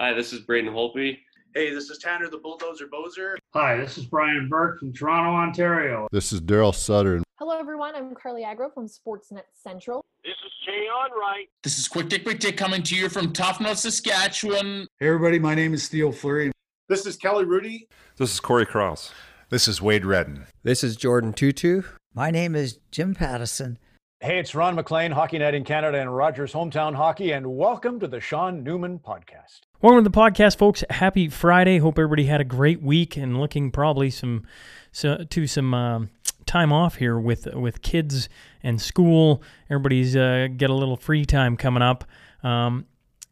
Hi, this is Braden Holtby. Hey, this is Tanner the Bulldozer Bozer. Hi, this is Brian Burke from Toronto, Ontario. This is Darryl Sutter. Hello, everyone. I'm Carly Agro from Sportsnet Central. This is Jay Onrait. This is Quick Dick Quick Dick coming to you from Tofnell, Saskatchewan. Hey, everybody. My name is Theo Fleury. This is Kelly Hrudey. This is Cory Cross. This is Wade Redden. This is Jordan Tootoo. My name is Jim Pattison. Hey, it's Ron MacLean, Hockey Night in Canada and Rogers Hometown Hockey, and welcome to the Sean Newman Podcast. Welcome to the podcast, folks. Happy Friday. Hope everybody had a great week and looking probably some so, to some uh, time off here with with kids and school. Everybody's uh, get a little free time coming up, um,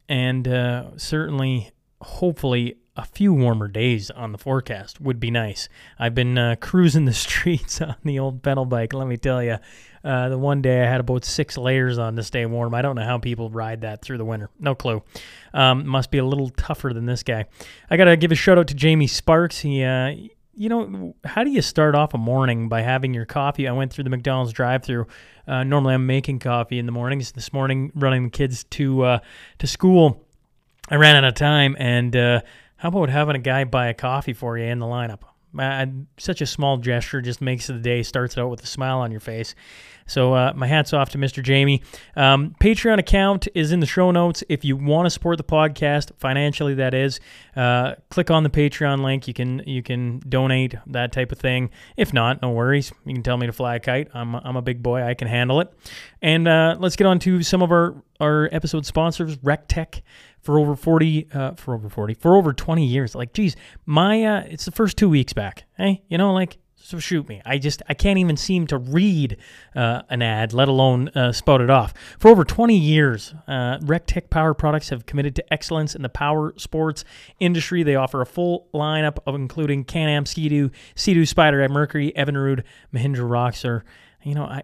and uh, certainly, hopefully, a few warmer days on the forecast would be nice. I've been uh, cruising the streets on the old pedal bike. Let me tell you, uh, the one day I had about six layers on to stay warm. I don't know how people ride that through the winter. No clue. Um, must be a little tougher than this guy. I gotta give a shout out to Jamie Sparks. He, uh, you know, how do you start off a morning by having your coffee? I went through the McDonald's drive-through. Uh, normally, I'm making coffee in the mornings. This morning, running the kids to uh, to school, I ran out of time. And uh, how about having a guy buy a coffee for you in the lineup? Uh, such a small gesture just makes the day, starts it out with a smile on your face. So uh, my hat's off to Mr. Jamie. Um, Patreon account is in the show notes. If you want to support the podcast financially, that is, uh, click on the Patreon link. You can you can donate that type of thing. If not, no worries. You can tell me to fly a kite. I'm I'm a big boy. I can handle it. And uh, let's get on to some of our our episode sponsors. RecTech for over 40 uh, for over 40 for over 20 years like geez my uh, it's the first two weeks back hey you know like so shoot me. I just I can't even seem to read uh, an ad, let alone uh, spout it off. For over 20 years, uh, RecTech Power Products have committed to excellence in the power sports industry. They offer a full lineup of including Can-Am, Ski-Doo, Sea-Doo, Spyder, Mercury, Evinrude, Mahindra Roxor. You know, I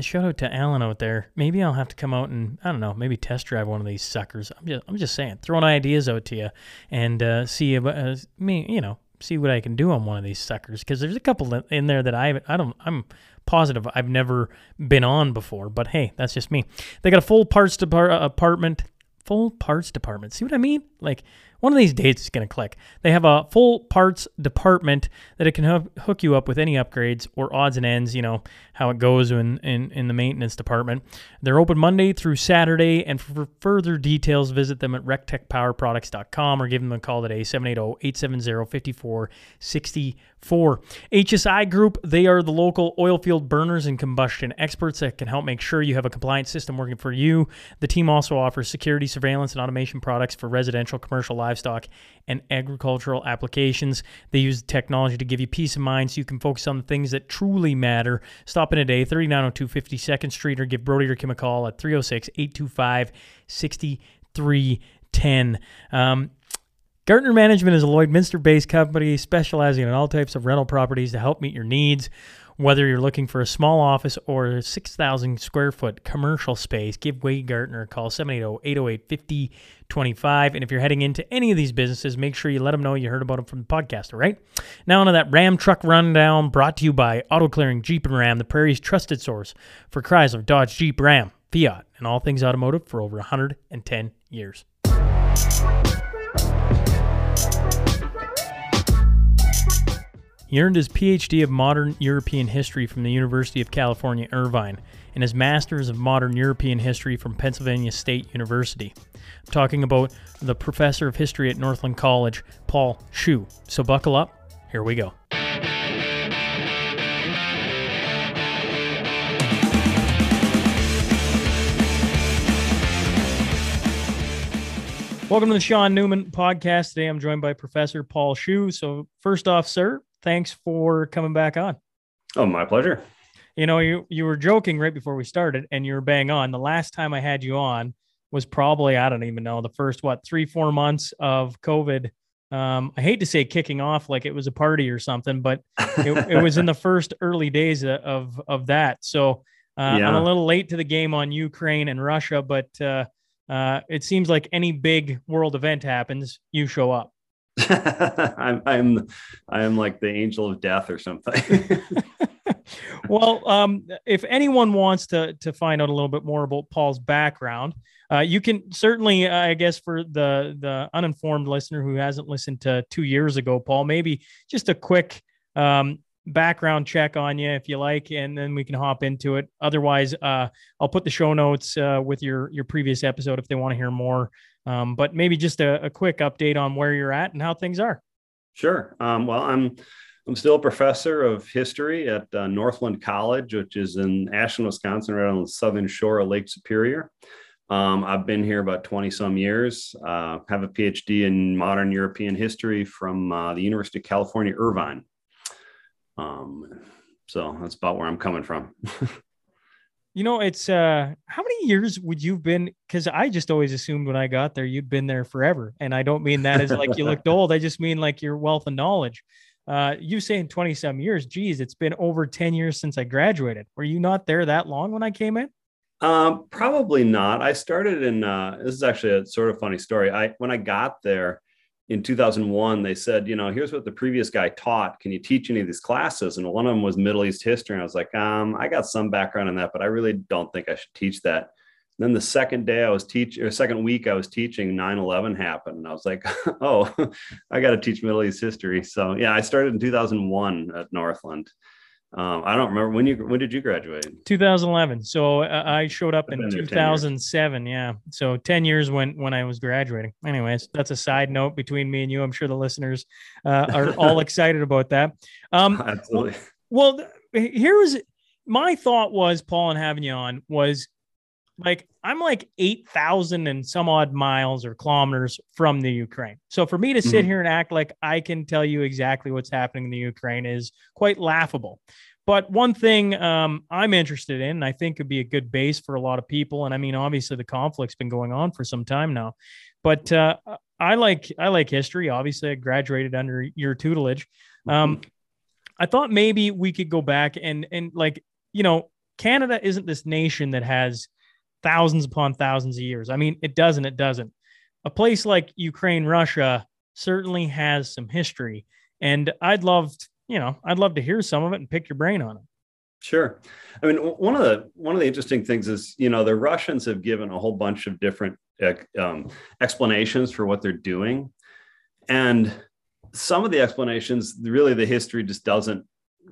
shout out to Alan out there. Maybe I'll have to come out and I don't know, maybe test drive one of these suckers. I'm just I'm just saying, throwing ideas out to you and uh, see if uh, me, you know, see what I can do on one of these suckers because there's a couple in there that I I don't I'm positive I've never been on before. But hey, that's just me. They got a full parts depart- apartment, full parts department. See what I mean? Like one of these days it's going to click. They have a full parts department that it can hook you up with any upgrades or odds and ends, you know, how it goes in, in, in the maintenance department. They're open Monday through Saturday, and for further details, visit them at rectechpowerproducts.com or give them a call today, 780-870-5464. HSI Group, they are the local oil field burners and combustion experts that can help make sure you have a compliant system working for you. The team also offers security, surveillance, and automation products for residential, commercial, live livestock, and agricultural applications. They use technology to give you peace of mind so you can focus on the things that truly matter. Stop in today, 3902 52nd Street, or give Brody or Kim a call at 306 825 6310. Um, Gartner Management is a Lloydminster based company specializing in all types of rental properties to help meet your needs. Whether you're looking for a small office or a 6,000 square foot commercial space, give Wade Gartner a call 780 808 5025. And if you're heading into any of these businesses, make sure you let them know you heard about them from the podcast, all right? Now, onto that Ram truck rundown brought to you by Auto Clearing Jeep and Ram, the Prairie's trusted source for Chrysler, Dodge, Jeep, Ram, Fiat, and all things automotive for over 110 years. He earned his PhD of Modern European History from the University of California, Irvine, and his Master's of Modern European History from Pennsylvania State University. I'm talking about the professor of history at Northland College, Paul Shu. So buckle up, here we go. Welcome to the Sean Newman podcast. Today I'm joined by Professor Paul Shu. So, first off, sir, thanks for coming back on. Oh, my pleasure. You know, you you were joking right before we started, and you were bang on. The last time I had you on was probably I don't even know the first what three four months of COVID. Um, I hate to say kicking off like it was a party or something, but it, it was in the first early days of of that. So uh, yeah. I'm a little late to the game on Ukraine and Russia, but uh, uh, it seems like any big world event happens, you show up. I'm I'm I'm like the angel of death or something. well, um, if anyone wants to to find out a little bit more about Paul's background, uh, you can certainly, I guess, for the the uninformed listener who hasn't listened to two years ago, Paul, maybe just a quick um, background check on you if you like, and then we can hop into it. Otherwise, uh, I'll put the show notes uh, with your your previous episode if they want to hear more. Um, but maybe just a, a quick update on where you're at and how things are. Sure. Um, well, I'm I'm still a professor of history at uh, Northland College, which is in Ashland, Wisconsin, right on the southern shore of Lake Superior. Um, I've been here about 20 some years. Uh, have a PhD in modern European history from uh, the University of California, Irvine. Um, so that's about where I'm coming from. You know, it's uh how many years would you've been cuz I just always assumed when I got there you'd been there forever. And I don't mean that as like you looked old. I just mean like your wealth of knowledge. Uh you saying 20 some years. Geez, it's been over 10 years since I graduated. Were you not there that long when I came in? Um, probably not. I started in uh this is actually a sort of funny story. I when I got there, in 2001 they said you know here's what the previous guy taught. Can you teach any of these classes? And one of them was middle east history. And i was like um i got some background in that but i really don't think i should teach that. And then the second day i was teaching or second week i was teaching 9-11 happened. And i was like oh i got to teach middle east history. So yeah i started in 2001 at northland um, I don't remember when you when did you graduate? 2011. So uh, I showed up in been there 10 years. 2007. Yeah. So 10 years when when I was graduating. Anyways, that's a side note between me and you. I'm sure the listeners uh, are all excited about that. Um, Absolutely. Well, th- here was my thought was Paul and having you on was like I'm like eight thousand and some odd miles or kilometers from the Ukraine. So for me to sit Mhm. here and act like I can tell you exactly what's happening in the Ukraine is quite laughable. But one thing um, I'm interested in, and I think could be a good base for a lot of people, and I mean, obviously the conflict's been going on for some time now, but uh, I like I like history. Obviously, I graduated under your tutelage. Um, I thought maybe we could go back and and like you know, Canada isn't this nation that has thousands upon thousands of years. I mean, it doesn't. It doesn't. A place like Ukraine, Russia certainly has some history, and I'd love, you know, I'd love to hear some of it and pick your brain on it. Sure. I mean, one of the one of the interesting things is, you know, the Russians have given a whole bunch of different um, explanations for what they're doing, and some of the explanations, really, the history just doesn't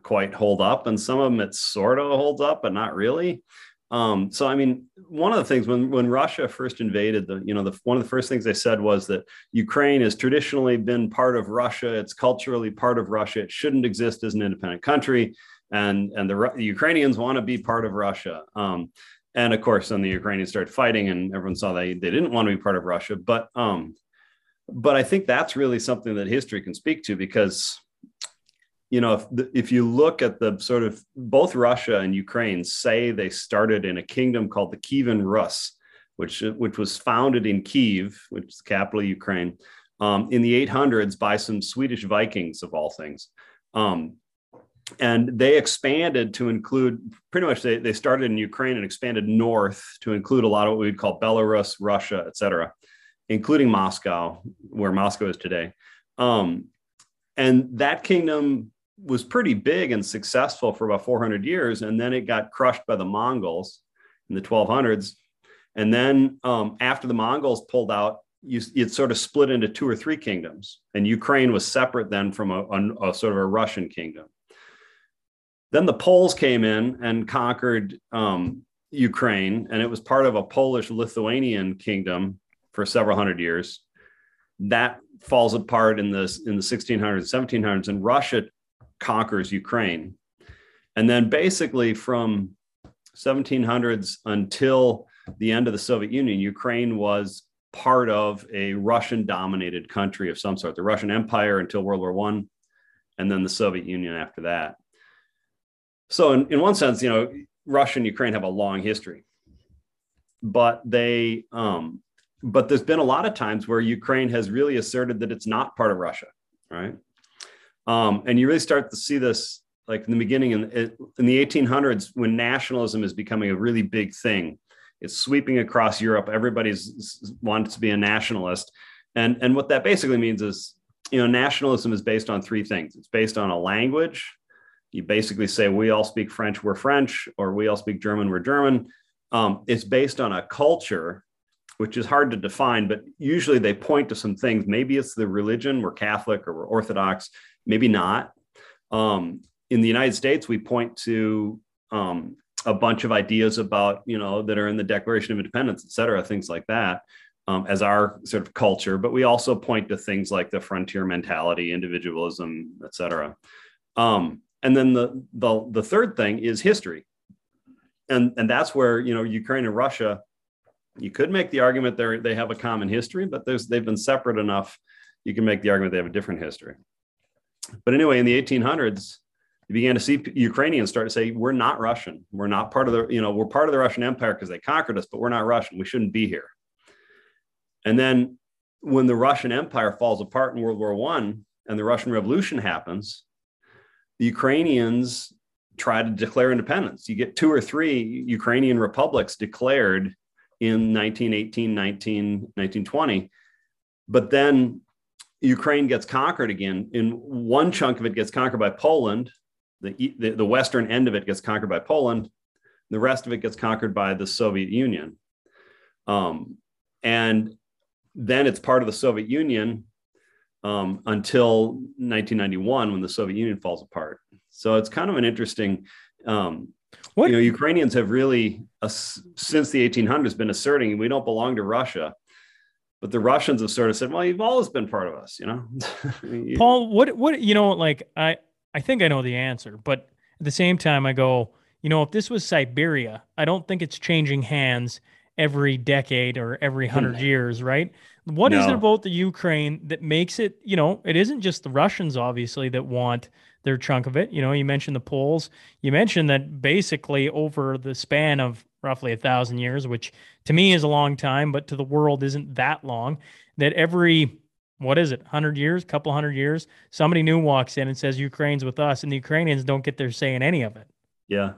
quite hold up, and some of them it sort of holds up, but not really. Um, so, I mean, one of the things when when Russia first invaded, the you know, the one of the first things they said was that Ukraine has traditionally been part of Russia. It's culturally part of Russia. It shouldn't exist as an independent country and and the, the Ukrainians want to be part of Russia. Um, and of course, then the Ukrainians started fighting, and everyone saw they they didn't want to be part of Russia. But um, but I think that's really something that history can speak to because you know if if you look at the sort of both Russia and Ukraine say they started in a kingdom called the Kievan Rus, which which was founded in Kiev, which is the capital of Ukraine, um, in the 800s by some Swedish Vikings of all things. Um, and they expanded to include pretty much they, they started in ukraine and expanded north to include a lot of what we'd call belarus russia et cetera including moscow where moscow is today um, and that kingdom was pretty big and successful for about 400 years and then it got crushed by the mongols in the 1200s and then um, after the mongols pulled out you, it sort of split into two or three kingdoms and ukraine was separate then from a, a- a sort of a russian kingdom then the Poles came in and conquered um, Ukraine, and it was part of a Polish Lithuanian kingdom for several hundred years. That falls apart in the in the 1600s, 1700s, and Russia conquers Ukraine. And then basically from 1700s until the end of the Soviet Union, Ukraine was part of a Russian dominated country of some sort, the Russian Empire until World War One, and then the Soviet Union after that. So in, in one sense, you know, Russia and Ukraine have a long history, but they, um, but there's been a lot of times where Ukraine has really asserted that it's not part of Russia, right? Um, and you really start to see this like in the beginning in, in the 1800s when nationalism is becoming a really big thing. It's sweeping across Europe. Everybody's wants to be a nationalist, and and what that basically means is, you know, nationalism is based on three things. It's based on a language, you basically say we all speak French, we're French, or we all speak German, we're German. Um, it's based on a culture, which is hard to define, but usually they point to some things. Maybe it's the religion, we're Catholic or we're Orthodox, maybe not. Um, in the United States, we point to um, a bunch of ideas about, you know, that are in the Declaration of Independence, et cetera, things like that. Um, as our sort of culture, but we also point to things like the frontier mentality, individualism, et cetera. Um, and then the, the the third thing is history and and that's where you know ukraine and russia you could make the argument they they have a common history but there's they've been separate enough you can make the argument they have a different history but anyway in the 1800s you began to see ukrainians start to say we're not russian we're not part of the you know we're part of the russian empire because they conquered us but we're not russian we shouldn't be here and then when the russian empire falls apart in world war one and the russian revolution happens the Ukrainians try to declare independence. You get two or three Ukrainian republics declared in 1918, 19, 1920. But then Ukraine gets conquered again. In one chunk of it gets conquered by Poland. The, the, the western end of it gets conquered by Poland. The rest of it gets conquered by the Soviet Union. Um, and then it's part of the Soviet Union um, until 1991 when the Soviet Union falls apart. So it's kind of an interesting. Um, what? You know, Ukrainians have really, uh, since the 1800s, been asserting we don't belong to Russia, but the Russians have sort of said, "Well, you've always been part of us," you know. Paul, what, what, you know, like I, I think I know the answer, but at the same time, I go, you know, if this was Siberia, I don't think it's changing hands every decade or every hundred years, right? What no. is it about the Ukraine that makes it, you know, it isn't just the Russians, obviously, that want their chunk of it. You know, you mentioned the Poles. You mentioned that basically over the span of roughly a thousand years, which to me is a long time, but to the world isn't that long, that every what is it, 100 years, couple hundred years, somebody new walks in and says Ukraine's with us, and the Ukrainians don't get their say in any of it. Yeah.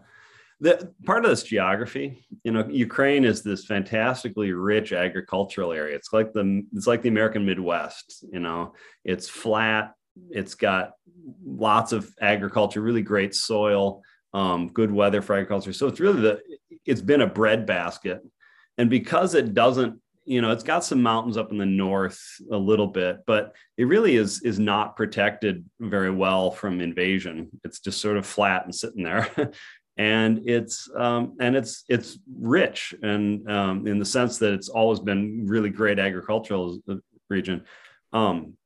The part of this geography you know ukraine is this fantastically rich agricultural area. It's like the it's like the american midwest you know. It's flat it's got lots of agriculture really great soil um, good weather for agriculture. So it's really the it's been a breadbasket, and because it doesn't you know it's got some mountains up in the north a little bit but it really is is not protected very well from invasion. It's just sort of flat and sitting there. And it's um, and it's it's rich and um, in the sense that it's always been really great agricultural region. Um,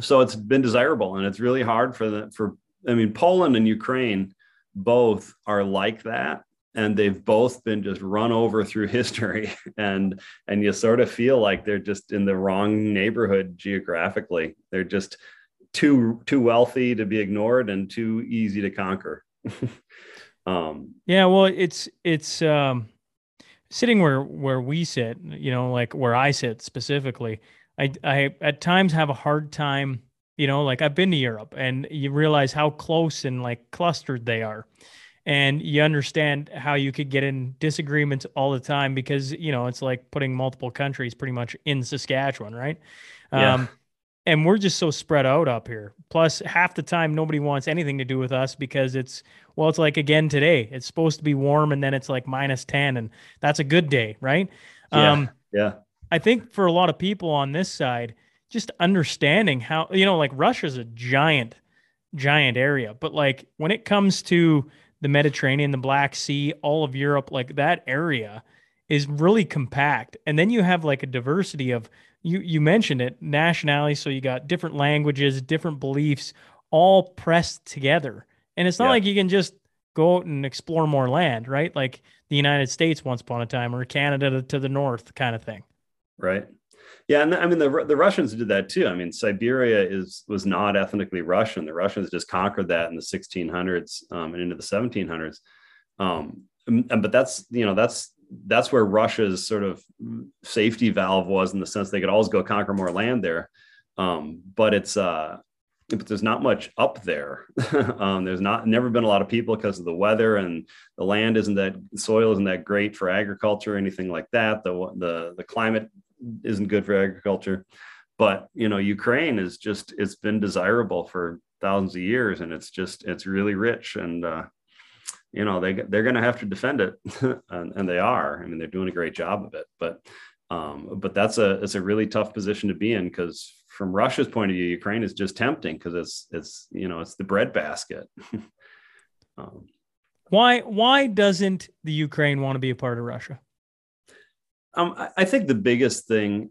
so it's been desirable, and it's really hard for the for I mean Poland and Ukraine both are like that, and they've both been just run over through history, and and you sort of feel like they're just in the wrong neighborhood geographically. They're just too too wealthy to be ignored and too easy to conquer. Um, yeah, well, it's it's um, sitting where where we sit, you know, like where I sit specifically. I I at times have a hard time, you know, like I've been to Europe, and you realize how close and like clustered they are, and you understand how you could get in disagreements all the time because you know it's like putting multiple countries pretty much in Saskatchewan, right? Yeah. Um, and we're just so spread out up here. Plus, half the time nobody wants anything to do with us because it's well, it's like again today. It's supposed to be warm, and then it's like minus ten, and that's a good day, right? Yeah. Um, yeah. I think for a lot of people on this side, just understanding how you know, like Russia's a giant, giant area, but like when it comes to the Mediterranean, the Black Sea, all of Europe, like that area is really compact, and then you have like a diversity of you you mentioned it nationality so you got different languages different beliefs all pressed together. And it's not yeah. like you can just go out and explore more land right? Like the united states once upon a time or canada to, to the north kind of thing. Right yeah and i mean the, the russians did that too i mean siberia is was not ethnically russian the russians just conquered that in the 1600s um, and into the 1700s um, but that's you know that's that's where Russia's sort of safety valve was in the sense they could always go conquer more land there. Um, but it's uh, but there's not much up there. um, there's not never been a lot of people because of the weather and the land isn't that soil isn't that great for agriculture or anything like that. The the the climate isn't good for agriculture. but you know ukraine is just it's been desirable for thousands of years and it's just it's really rich. And uh, you know they they're going to have to defend it and, and, they are. I mean they're doing a great job of it. But um, but that's a it's a really tough position to be in because from russia's point of view ukraine is just tempting because it's it's you know it's the breadbasket. Um, why why doesn't the ukraine want to be a part of russia um, I, think the biggest thing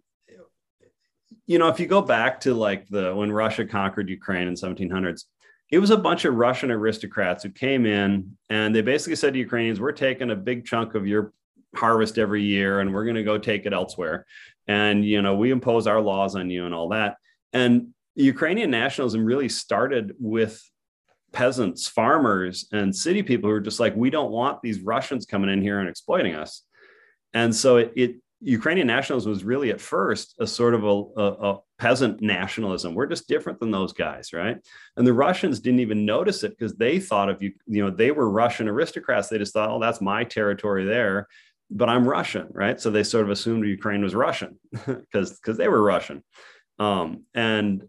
you know, if you go back to like the when Russia conquered Ukraine in 1700s, it was a bunch of Russian aristocrats who came in and they basically said to Ukrainians, "We're taking a big chunk of your harvest every year, and we're going to go take it elsewhere, and you know, we impose our laws on you and all that." And Ukrainian nationalism really started with peasants, farmers, and city people who were just like, "We don't want these Russians coming in here and exploiting us." And so it, it Ukrainian nationalism was really at first a sort of a, a, a, peasant nationalism. We're just different than those guys, right? And the Russians didn't even notice it because they thought of you, you know, they were Russian aristocrats. They just thought, oh, that's my territory there, but I'm Russian, right? So they sort of assumed Ukraine was Russian because because they were Russian. Um, and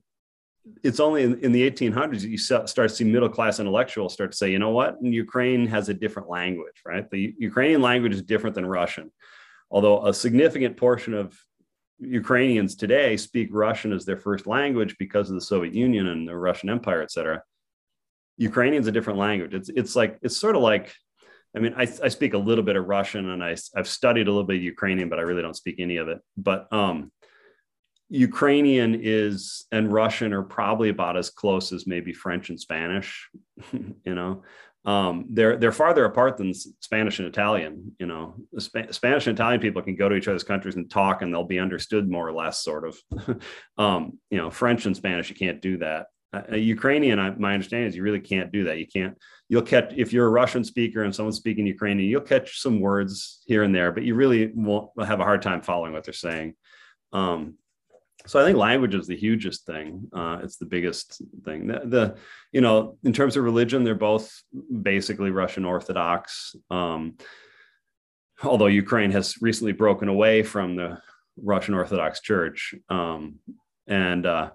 it's only in, in, the 1800s you start to see middle class intellectuals start to say, you know what, Ukraine has a different language, right? The Ukrainian language is different than Russian although a significant portion of Ukrainians today speak Russian as their first language because of the Soviet Union and the Russian Empire, et cetera. Ukrainian's a different language. It's it's like it's sort of like, I mean, I, I speak a little bit of Russian and I I've studied a little bit of Ukrainian, but I really don't speak any of it. But um, Ukrainian is and Russian are probably about as close as maybe French and Spanish, you know um, they're they're farther apart than Spanish and Italian. You know, Sp- Spanish and Italian people can go to each other's countries and talk, and they'll be understood more or less, sort of. um, you know, French and Spanish, you can't do that. Uh, Ukrainian, I, my understanding is you really can't do that. You can't. You'll catch if you're a Russian speaker and someone's speaking Ukrainian, you'll catch some words here and there, but you really won't have a hard time following what they're saying. Um, so I think language is the hugest thing. Uh, it's the biggest thing. The, the, you know, in terms of religion, they're both basically Russian Orthodox. Um, although Ukraine has recently broken away from the Russian Orthodox Church, um, and uh,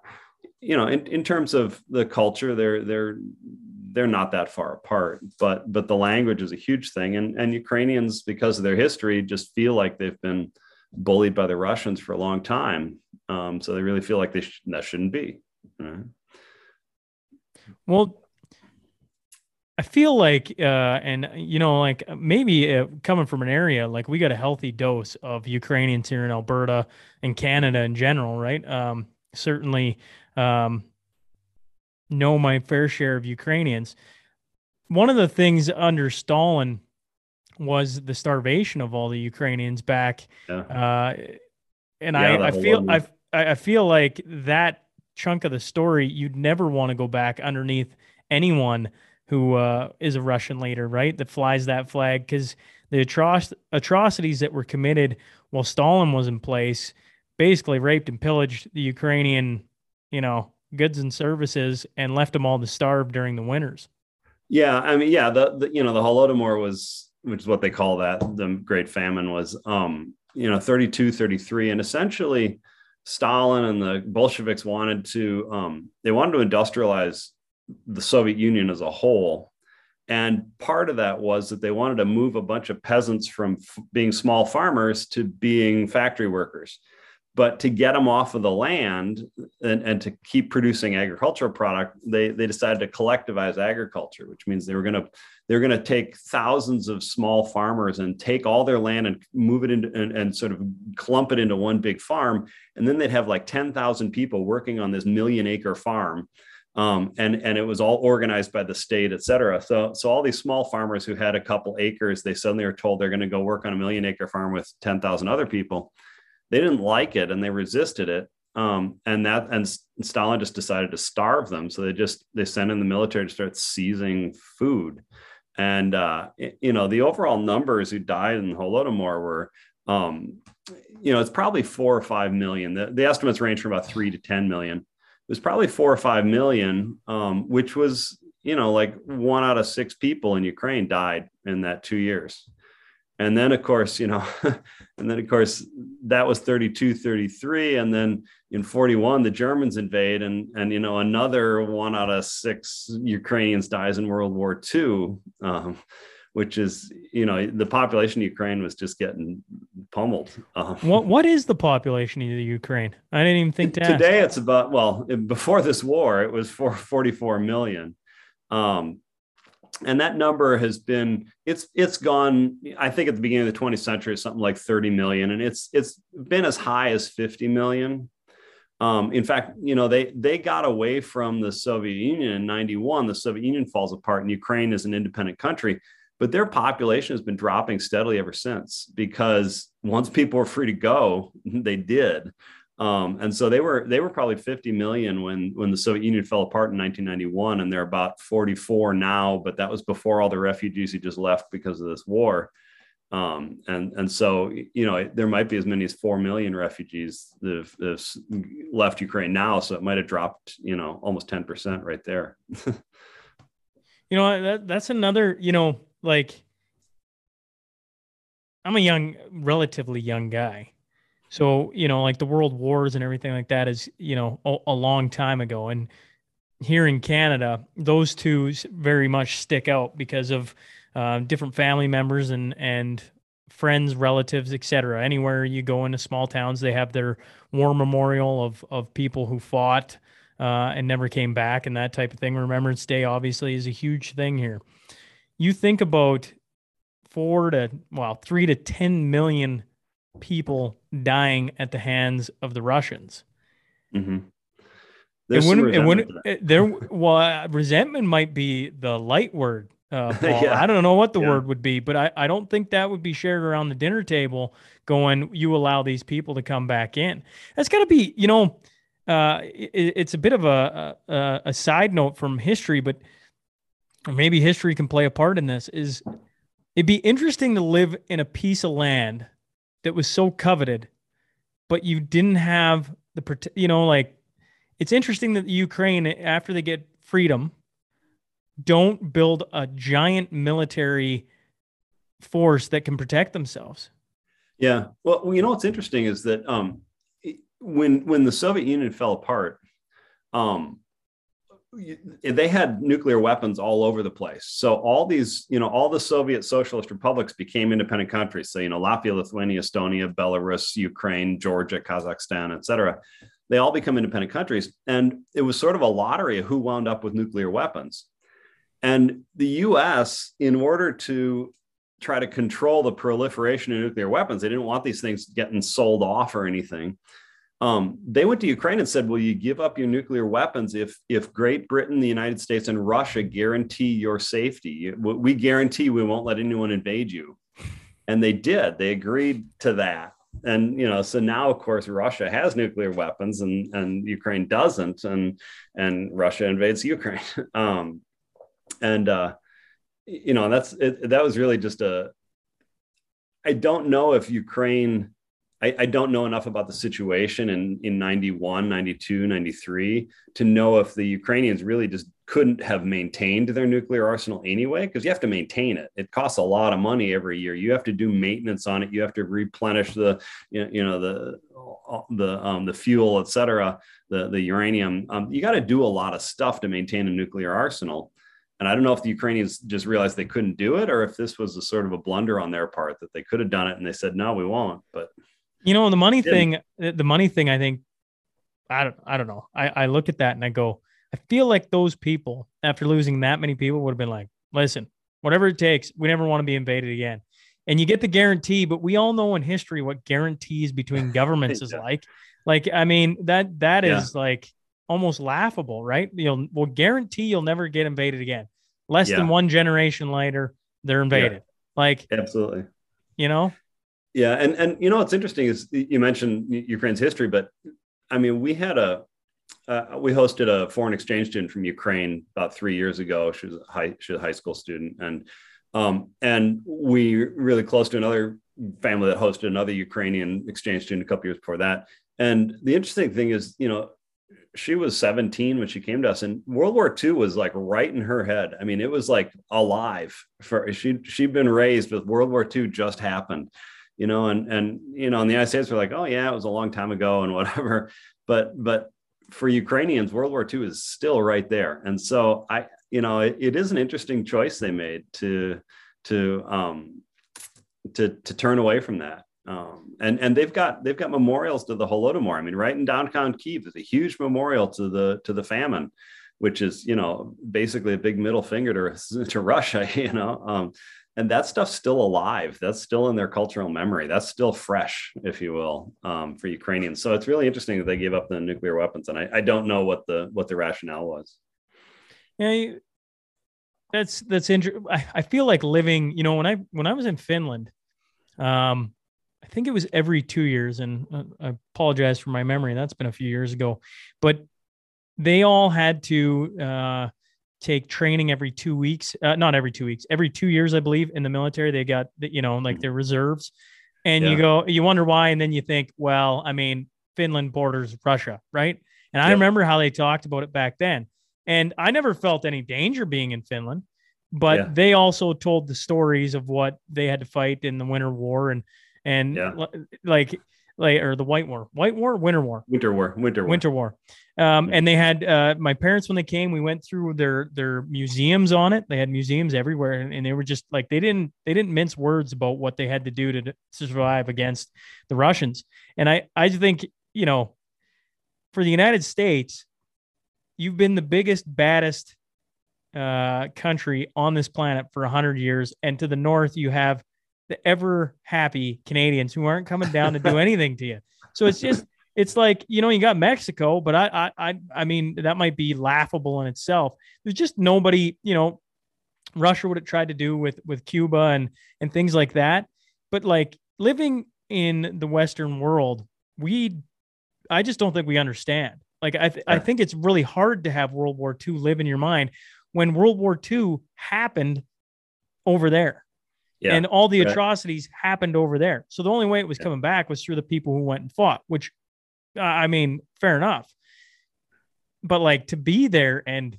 you know, in, in terms of the culture, they're they're they're not that far apart. But but the language is a huge thing, and and Ukrainians, because of their history, just feel like they've been bullied by the Russians for a long time. Um, so they really feel like they sh- that shouldn't be. Right? Well, I feel like, uh, and you know, like maybe uh, coming from an area like we got a healthy dose of Ukrainians here in Alberta and Canada in general, right? Um, certainly um, know my fair share of Ukrainians. One of the things under Stalin was the starvation of all the Ukrainians back. Yeah. Uh, and yeah, I, I feel I, I feel like that chunk of the story you'd never want to go back underneath anyone who uh, is a Russian leader, right? That flies that flag because the atroc- atrocities that were committed while Stalin was in place basically raped and pillaged the Ukrainian, you know, goods and services and left them all to starve during the winters. Yeah, I mean, yeah, the, the you know the Holodomor was which is what they call that the great famine was um you know 32 33 and essentially stalin and the bolsheviks wanted to um they wanted to industrialize the soviet union as a whole. And part of that was that they wanted to move a bunch of peasants from f- being small farmers to being factory workers but to get them off of the land and, and to keep producing agricultural product they, they decided to collectivize agriculture which means they were going to they're going to take thousands of small farmers and take all their land and move it into and, and sort of clump it into one big farm. And then they'd have like 10,000 people working on this million acre farm. Um, and and it was all organized by the state, et cetera. So so all these small farmers who had a couple acres, they suddenly are told they're going to go work on a million acre farm with ten thousand other people, they didn't like it and they resisted it um, and that and stalin just decided to starve them. So they just they sent in the military to start seizing food. And uh, you know the overall numbers who died in the holodomor were um, you know it's probably four or five million. The, the estimates range from about three to ten million. It was probably four or five million um, which was you know like one out of six people in ukraine died in that two years and then of course you know and then of course that was 32 33 and then in 41 the germans invade and and you know another one out of six ukrainians dies in world war ii um, which is you know the population of ukraine was just getting pummeled um, What what is the population of the Ukraine? I didn't even think to ask. today it's about well before this war it was for 44 million um, and that number has been it's it's gone i think at the beginning of the 20th century something like 30 million and it's it's been as high as 50 million. Um, in fact you know they they got away from the soviet union in 91 the soviet union falls apart and ukraine is an independent country but their population has been dropping steadily ever since because once people were free to go they did um, and so they were they were probably 50 million when when the Soviet Union fell apart in 1991, and they're about 44 now. But that was before all the refugees who just left because of this war. Um, and and so you know there might be as many as four million refugees that have, that have left Ukraine now. So it might have dropped you know almost 10 percent right there. You know, that that's another, you know, like I'm a young, relatively young guy. So, you know, like the world wars and everything like that is, you know, a, a long time ago. And here in Canada, those two very much stick out because of uh, different family members and, and friends, relatives, etc. Anywhere you go into small towns, they have their war memorial of, of people who fought uh, and never came back and that type of thing. Remembrance Day, obviously, is a huge thing here. You think about four to, well, three to 10 million people dying at the hands of the Russians. mm-hmm. It wouldn't, it wouldn't, it- there, well, uh, resentment might be the light word. Uh, Yeah. I don't know what the Yeah. word would be, but I, I don't think that would be shared around the dinner table going, you allow these people to come back in. That's got to be, you know, uh, it, it's a bit of a, a, a side note from history, but or maybe history can play a part in this is it'd be interesting to live in a piece of land that was so coveted, but you didn't have the, you know, like it's interesting that the Ukraine, after they get freedom, don't build a giant military force that can protect themselves. Yeah. Well, you know what's interesting is that um, when when the Soviet Union fell apart, um, they had nuclear weapons all over the place. So all these, you know, all the Soviet socialist republics became independent countries. So you know, Latvia, Lithuania, Estonia, Belarus, Ukraine, Georgia, Kazakhstan, et cetera. They all become independent countries, and it was sort of a lottery of who wound up with nuclear weapons. And the U.S., in order to try to control the proliferation of nuclear weapons. They didn't want these things getting sold off or anything. Um, they went to Ukraine and said, "Will you give up your nuclear weapons if if Great Britain, the United States, and Russia guarantee your safety? We guarantee we won't let anyone invade you." And they did. They agreed to that. And you know, so now of course Russia has nuclear weapons, and and Ukraine doesn't, and and Russia invades Ukraine. Um, and uh, you know that's it, that was really just a i don't know if ukraine I, I don't know enough about the situation in in 91 92 93 to know if the ukrainians really just couldn't have maintained their nuclear arsenal anyway because you have to maintain it. It costs a lot of money every year. You have to do maintenance on it. You have to replenish the you know, the the um, the fuel et cetera the the uranium. Um, you got to do a lot of stuff to maintain a nuclear arsenal. And I don't know if the Ukrainians just realized they couldn't do it or if this was a sort of a blunder on their part that they could have done it and they said, no, we won't. But You know, the money thing, the money thing, I think, I don't, I don't know. I, I look at that and I go, I feel like those people, after losing that many people, would have been like, listen, whatever it takes, we never want to be invaded again. And you get the guarantee, but we all know in history what guarantees between governments is Yeah. like. Like, I mean, that that is Yeah. like almost laughable, right? You'll will guarantee you'll never get invaded again. Less than one generation later, they're invaded. Like, absolutely. you know, Yeah. And, and, you know, what's interesting is you mentioned Ukraine's history, but I mean, we had a, uh, we hosted a foreign exchange student from Ukraine about three years ago. She was a high, she was a high school student. And, um, and we really close to another family that hosted another Ukrainian exchange student a couple years before that. And the interesting thing is, you know, she was 17 when she came to us and world war ii was like right in her head i mean it was like alive for she she'd been raised with world war ii just happened you know and and you know in the united states we're like oh yeah it was a long time ago and whatever but but for ukrainians world war ii is still right there and so i you know it, it is an interesting choice they made to to um to to turn away from that um, and and they've got they've got memorials to the Holodomor. I mean, right in downtown Kiev, there's a huge memorial to the to the famine, which is you know basically a big middle finger to to Russia. You know, um, and that stuff's still alive. That's still in their cultural memory. That's still fresh, if you will, um, for Ukrainians. So it's really interesting that they gave up the nuclear weapons, and I, I don't know what the what the rationale was. Yeah, that's that's interesting. I, I feel like living. You know, when I when I was in Finland, um, I think it was every two years, and uh, I apologize for my memory. That's been a few years ago, but they all had to uh, take training every two weeks. Uh, not every two weeks, every two years, I believe. In the military, they got you know like their reserves, and Yeah. you go, you wonder why, and then you think, well, I mean, Finland borders Russia, right? And I remember how they talked about it back then, and I never felt any danger being in Finland. But Yeah. they also told the stories of what they had to fight in the Winter War and and Yeah. like like or the White War, White War, Winter War, Winter War, Winter War. Winter War. Um, and they had uh, my parents when they came. We went through their their museums on it. They had museums everywhere, and, and they were just like they didn't they didn't mince words about what they had to do to, to survive against the Russians. And I I think you know, for the United States, you've been the biggest baddest uh, country on this planet for a hundred years, and to the north you have the ever happy Canadians who aren't coming down to do anything to you. So it's just it's like you know you got Mexico, but I I I I mean that might be laughable in itself. There's just nobody you know. Russia would have tried to do with with Cuba and and things like that, but like living in the Western world, we I just don't think we understand. Like I th- I think it's really hard to have World War II live in your mind when World War II happened over there Yeah. and all the right. atrocities happened over there. So the only way it was Yeah. coming back was through the people who went and fought, which uh, I mean, fair enough. But like to be there and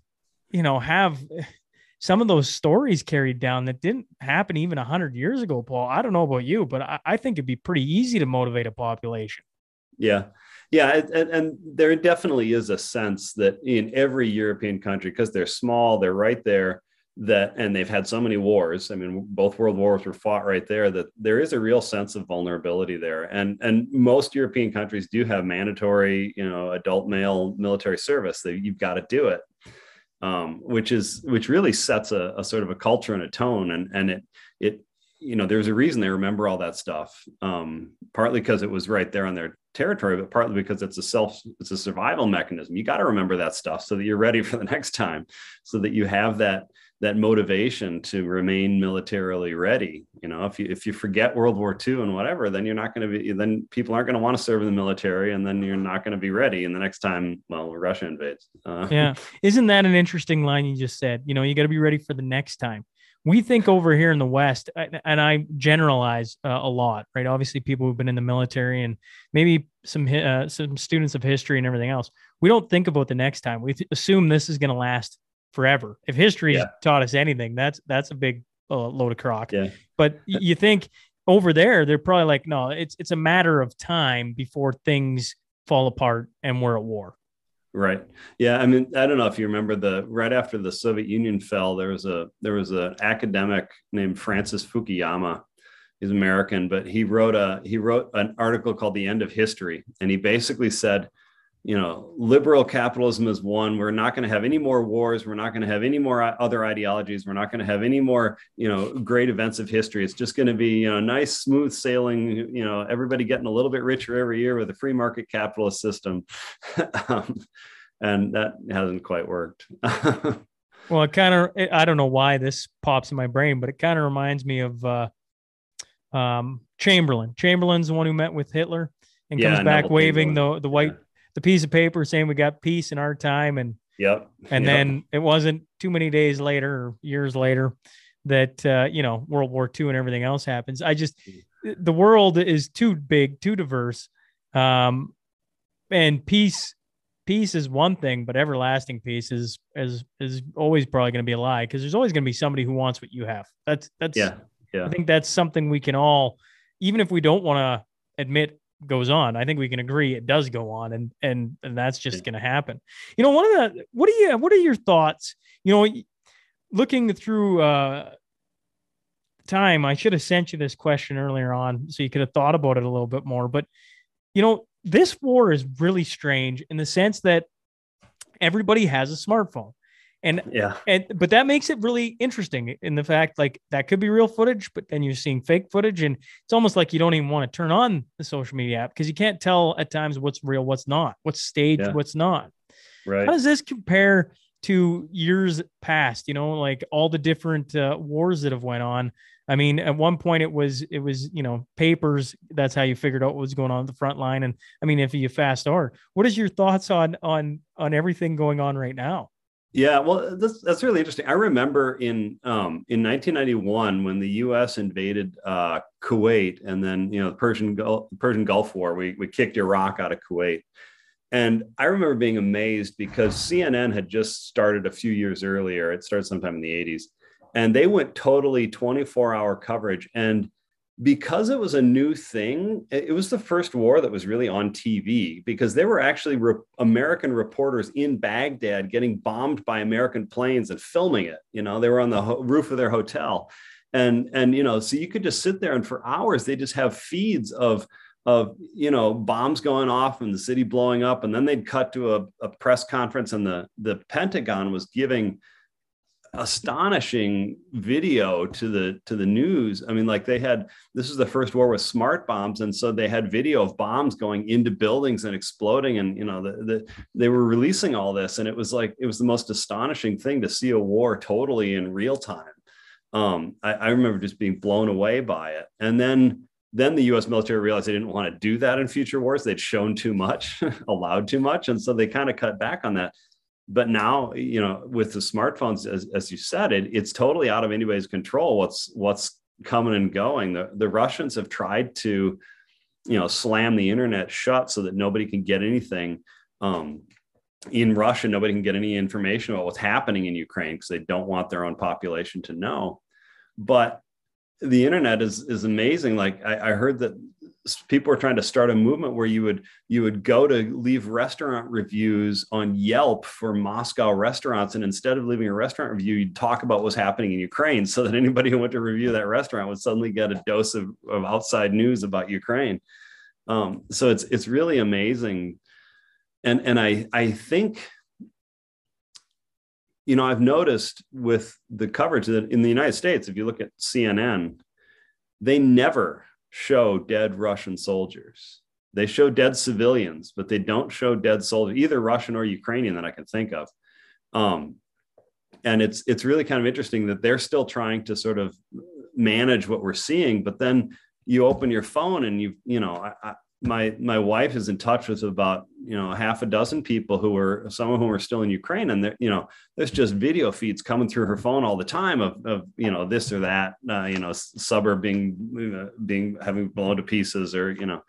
you know have some of those stories carried down that didn't happen even 100 years ago paul i don't know about you but i, I think it'd be pretty easy to motivate a population Yeah. Yeah. And, and, and there definitely is a sense that in every European country, because they're small, they're right there, that, and they've had so many wars. I mean, both world wars were fought right there, that there is a real sense of vulnerability there. And, and most European countries do have mandatory, you know, adult male military service that you've got to do it. Um, which is which really sets a, a sort of a culture and a tone and and it it you know there's a reason they remember all that stuff um, partly because it was right there on their territory but partly because it's a self it's a survival mechanism you got to remember that stuff so that you're ready for the next time so that you have that that motivation to remain militarily ready. You know if you if you forget world war ii and whatever then you're not going to be then people aren't going to want to serve in the military and then you're not going to be ready and the next time well russia invades. Uh, yeah. Isn't that an interesting line you just said? You know you got to be ready for the next time. We think over here in the west and i generalize uh, a lot right? Obviously people who've been in the military and maybe some uh, some students of history and everything else. We don't think about the next time. We th- assume this is going to last forever if history Yeah. taught us anything that's that's a big uh, load of crock Yeah. but you think over there they're probably like no it's it's a matter of time before things fall apart and we're at war Right. Yeah. I mean, I don't know if you remember the right after the Soviet Union fell, there was a there was an academic named Francis Fukuyama. He's American, but he wrote a he wrote an article called "The End of History," and he basically said, you know, liberal capitalism is one. We're not going to have any more wars. We're not going to have any more uh, other ideologies. We're not going to have any more, you know, great events of history. It's just going to be, you know, nice, smooth sailing. You know, everybody getting a little bit richer every year with a free market capitalist system. um, and that hasn't quite worked. Well, it kind of, I don't know why this pops in my brain, but it kind of reminds me of uh, um, Chamberlain. Chamberlain's the one who met with Hitler and Yeah, comes back waving the, the white, the piece of paper saying we got peace in our time. And, yep. and Yep. then it wasn't too many days later or years later that, uh, you know, World War II and everything else happens. I just, the world is too big, too diverse. Um, and peace peace is one thing, but everlasting peace is is is always probably going to be a lie because there's always going to be somebody who wants what you have. That's that's Yeah. Yeah. I think that's something we can all, even if we don't want to admit goes on. I think we can agree it does go on, and and and that's just going to happen. You know, one of the what do you what are your thoughts? You know, looking through uh time, I should have sent you this question earlier on so you could have thought about it a little bit more. But you know, this war is really strange in the sense that everybody has a smartphone. And Yeah. and but that makes it really interesting in the fact like that could be real footage, but then you're seeing fake footage, and it's almost like you don't even want to turn on the social media app because you can't tell at times what's real, what's not, what's staged, Yeah. what's not. Right. How does this compare to years past? You know, like all the different uh, wars that have went on. I mean, at one point it was it was you know papers. That's how you figured out what was going on at the front line. And I mean, if you fast forward, what is your thoughts on on on everything going on right now? Yeah, well, that's that's really interesting. I remember in um, in 1991 when the U.S. invaded uh, Kuwait, and then you know the Persian Gulf, Persian Gulf War, we we kicked Iraq out of Kuwait, and I remember being amazed because CNN had just started a few years earlier. It started sometime in the 80s, and they went totally 24 hour coverage and because it was a new thing, it was the first war that was really on TV because there were actually re- American reporters in Baghdad getting bombed by American planes and filming it. You know, they were on the ho- roof of their hotel, and and you know, so you could just sit there and for hours they just have feeds of of you know bombs going off and the city blowing up, and then they'd cut to a, a press conference and the the Pentagon was giving astonishing video to the to the news. I mean like they had this is the first war with smart bombs and so they had video of bombs going into buildings and exploding and you know the, the they were releasing all this and it was like it was the most astonishing thing to see a war totally in real time. Um, I, I remember just being blown away by it. And then then the us military realized they didn't want to do that in future wars. They'd shown too much allowed too much and so they kind of cut back on that but now you know with the smartphones as, as you said it it's totally out of anybody's control what's what's coming and going. The, the russians have tried to you know slam the internet shut so that nobody can get anything um, in russia. Nobody can get any information about what's happening in ukraine because they don't want their own population to know. But the internet is is amazing. Like I, I heard that people were trying to start a movement where you would you would go to leave restaurant reviews on Yelp for Moscow restaurants, and instead of leaving a restaurant review, you'd talk about what's happening in Ukraine, so that anybody who went to review that restaurant would suddenly get a dose of, of outside news about Ukraine. Um, so it's it's really amazing, and and I I think you know I've noticed with the coverage that in the United States, if you look at CNN, they never show dead Russian soldiers. They show dead civilians, but they don't show dead soldiers, either Russian or Ukrainian that I can think of. Um, and it's it's really kind of interesting that they're still trying to sort of manage what we're seeing, but then you open your phone and you you know I, my my wife is in touch with about you know half a dozen people who are some of whom are still in Ukraine, and you know there's just video feeds coming through her phone all the time of, of you know this or that uh, you know suburb being uh, being having blown to pieces or you know.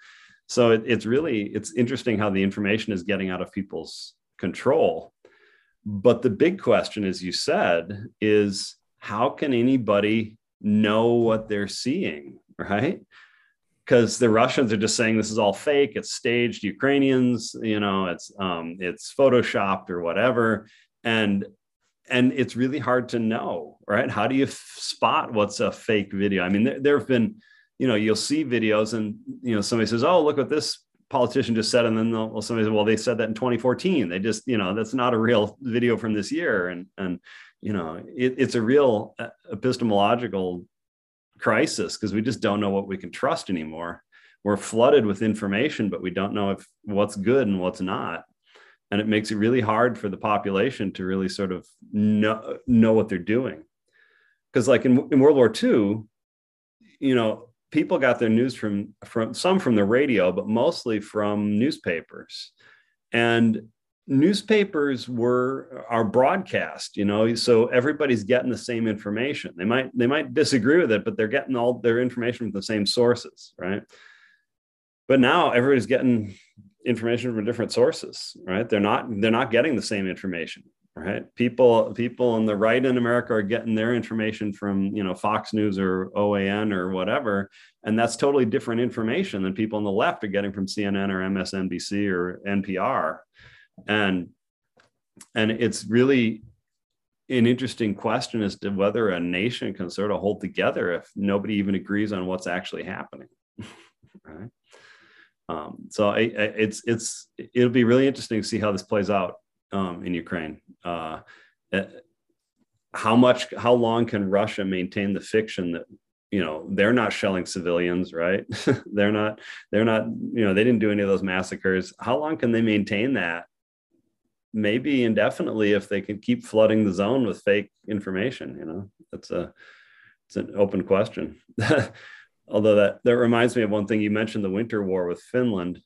So it, it's really it's interesting how the information is getting out of people's control. But the big question as you said is how can anybody know what they're seeing right because the Russians are just saying this is all fake, it's staged Ukrainians, you know, it's um, it's photoshopped or whatever, and and it's really hard to know, right? How do you f- spot what's a fake video? I mean, there, there have been, you know, you'll see videos, and you know, somebody says, "Oh, look what this politician just said," and then well, somebody says, "Well, they said that in 2014." They just, you know, that's not a real video from this year, and and you know, it, it's a real uh, epistemological crisis because we just don't know what we can trust anymore. We're flooded with information, but we don't know if what's good and what's not. And it makes it really hard for the population to really sort of know, know what they're doing. Because, like in, in World War II, you know, people got their news from from some from the radio, but mostly from newspapers. And newspapers were are broadcast you know so everybody's getting the same information they might they might disagree with it but they're getting all their information from the same sources right but now everybody's getting information from different sources, right? They're not they're not getting the same information, right? People people on the right in America are getting their information from you know Fox News or OAN or whatever, and that's totally different information than people on the left are getting from CNN or MSNBC or NPR, and and it's really an interesting question as to whether a nation can sort of hold together if nobody even agrees on what's actually happening right? Um, so I, I, it's it's it'll be really interesting to see how this plays out um, in ukraine. Uh, eh, how much how long can russia maintain the fiction that you know they're not shelling civilians right? They're not they're not you know they didn't do any of those massacres. How long can they maintain that maybe indefinitely if they can keep flooding the zone with fake information you know? That's a it's an open question. Although that that reminds me of one thing. You mentioned the winter war with finland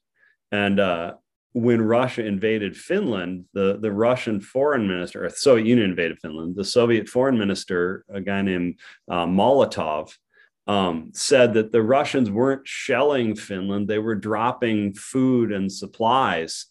and uh, when russia invaded finland the the russian foreign minister or soviet union invaded finland the soviet foreign minister a guy named uh, molotov um, said that the russians weren't shelling finland. They were dropping food and supplies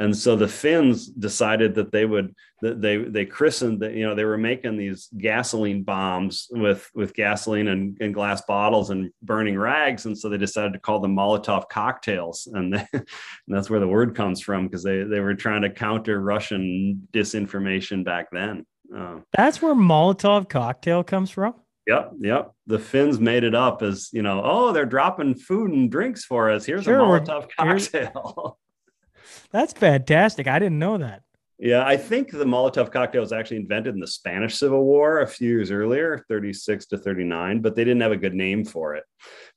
and so the Finns decided that they would that they they christened that you know they were making these gasoline bombs with with gasoline and, and glass bottles and burning rags, and so they decided to call them Molotov cocktails, and, they, and that's where the word comes from because they they were trying to counter Russian disinformation back then. Uh, That's where Molotov cocktail comes from. Yep, yep. The Finns made it up as you know. Oh, they're dropping food and drinks for us. Here's Sure, a Molotov cocktail. That's fantastic. I didn't know that. Yeah, I think the Molotov cocktail was actually invented in the Spanish Civil War a few years earlier, 36 to 39, but they didn't have a good name for it.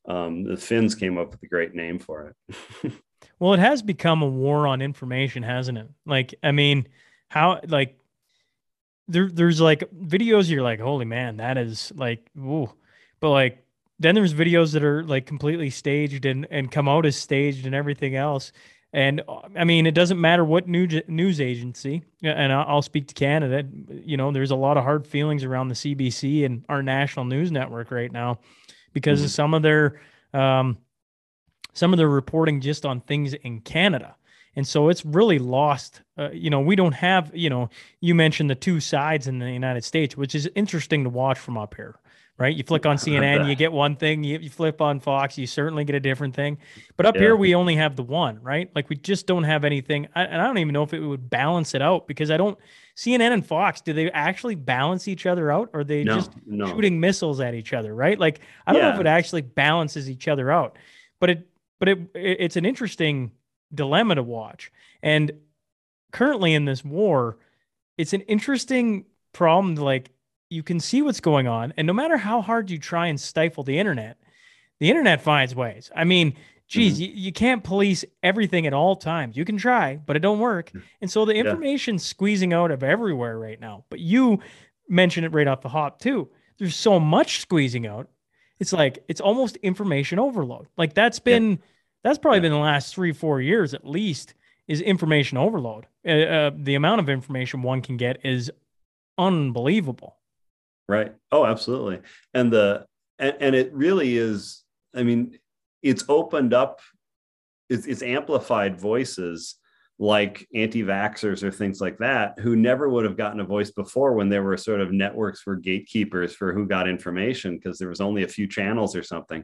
Um, the Finns came up with a great name for it. Well, it has become a war on information, hasn't it? Like, I mean, how like there there's like videos you're like, holy man, that is like, ooh. But like then there's videos that are like completely staged and and come out as staged and everything else. And uh, I mean, it doesn't matter what news news agency, and I'll, speak to Canada. You know, there's a lot of hard feelings around the CBC and our national news network right now because of some of their um, some of their reporting just on things in Canada. And so it's really lost. Uh, you know, we don't have, you know, you mentioned the two sides in the United States, which is interesting to watch from up here, right? You flick on CNN, you get one thing, you, you flip on Fox, you certainly get a different thing. But up Yeah. here, we only have the one, right? Like we just don't have anything. I, and I don't even know if it would balance it out because I don't, CNN and Fox, do they actually balance each other out or are they No, just no. shooting missiles at each other, right? Like I don't know if it actually balances each other out, but it but it, it it's an interesting dilemma to watch. And currently in this war, it's an interesting problem. to, Like you can see what's going on, and no matter how hard you try and stifle the internet, the internet finds ways. I mean, geez, you, you can't police everything at all times. You can try, but it don't work. And so the Yeah. information's squeezing out of everywhere right now. But you mentioned it right off the hop too. There's so much squeezing out. It's like it's almost information overload. Like that's been that's probably been the last three four years at least is information overload. Uh, uh, the amount of information one can get is unbelievable. Right. Oh, absolutely. And the and, and it really is. I mean, it's opened up. It's, it's amplified voices like anti-vaxxers or things like that who never would have gotten a voice before when there were sort of networks for gatekeepers for who got information because there was only a few channels or something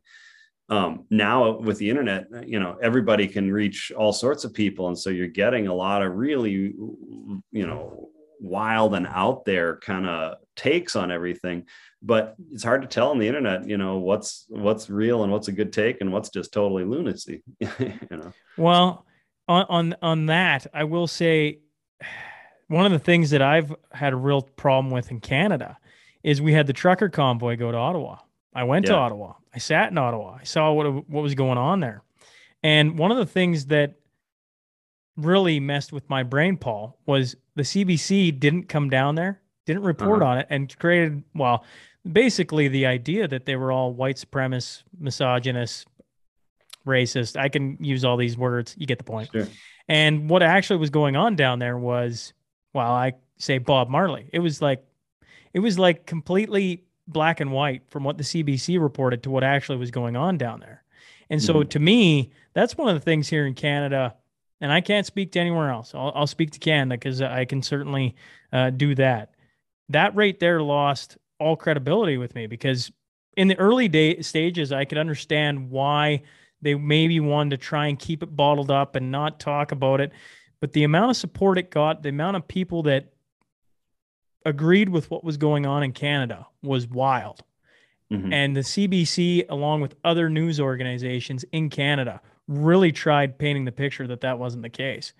um, now with the internet you know everybody can reach all sorts of people and so you're getting a lot of really you know wild and out there kind of takes on everything but it's hard to tell on the internet you know what's what's real and what's a good take and what's just totally lunacy you know Well, on on on that, I will say one of the things that I've had a real problem with in Canada is we had the trucker convoy go to Ottawa. I went to Ottawa. I sat in Ottawa. I saw what what was going on there. And one of the things that really messed with my brain, Paul, was the CBC didn't come down there, didn't report Uh-huh. on it, and created well, basically the idea that they were all white supremacist, misogynist, racist. I can use all these words. You get the point. Sure. And what actually was going on down there was, well, I say Bob Marley. It was like, it was like completely black and white from what the CBC reported to what actually was going on down there. And so Mhm. to me, that's one of the things here in Canada and I can't speak to anywhere else. I'll, I'll speak to Canada because I can certainly uh, do that. That right there lost all credibility with me because in the early day stages, I could understand why they maybe wanted to try and keep it bottled up and not talk about it. But the amount of support it got, the amount of people that agreed with what was going on in Canada was wild. Mhm. And the CBC, along with other news organizations in Canada, really tried painting the picture that that wasn't the case.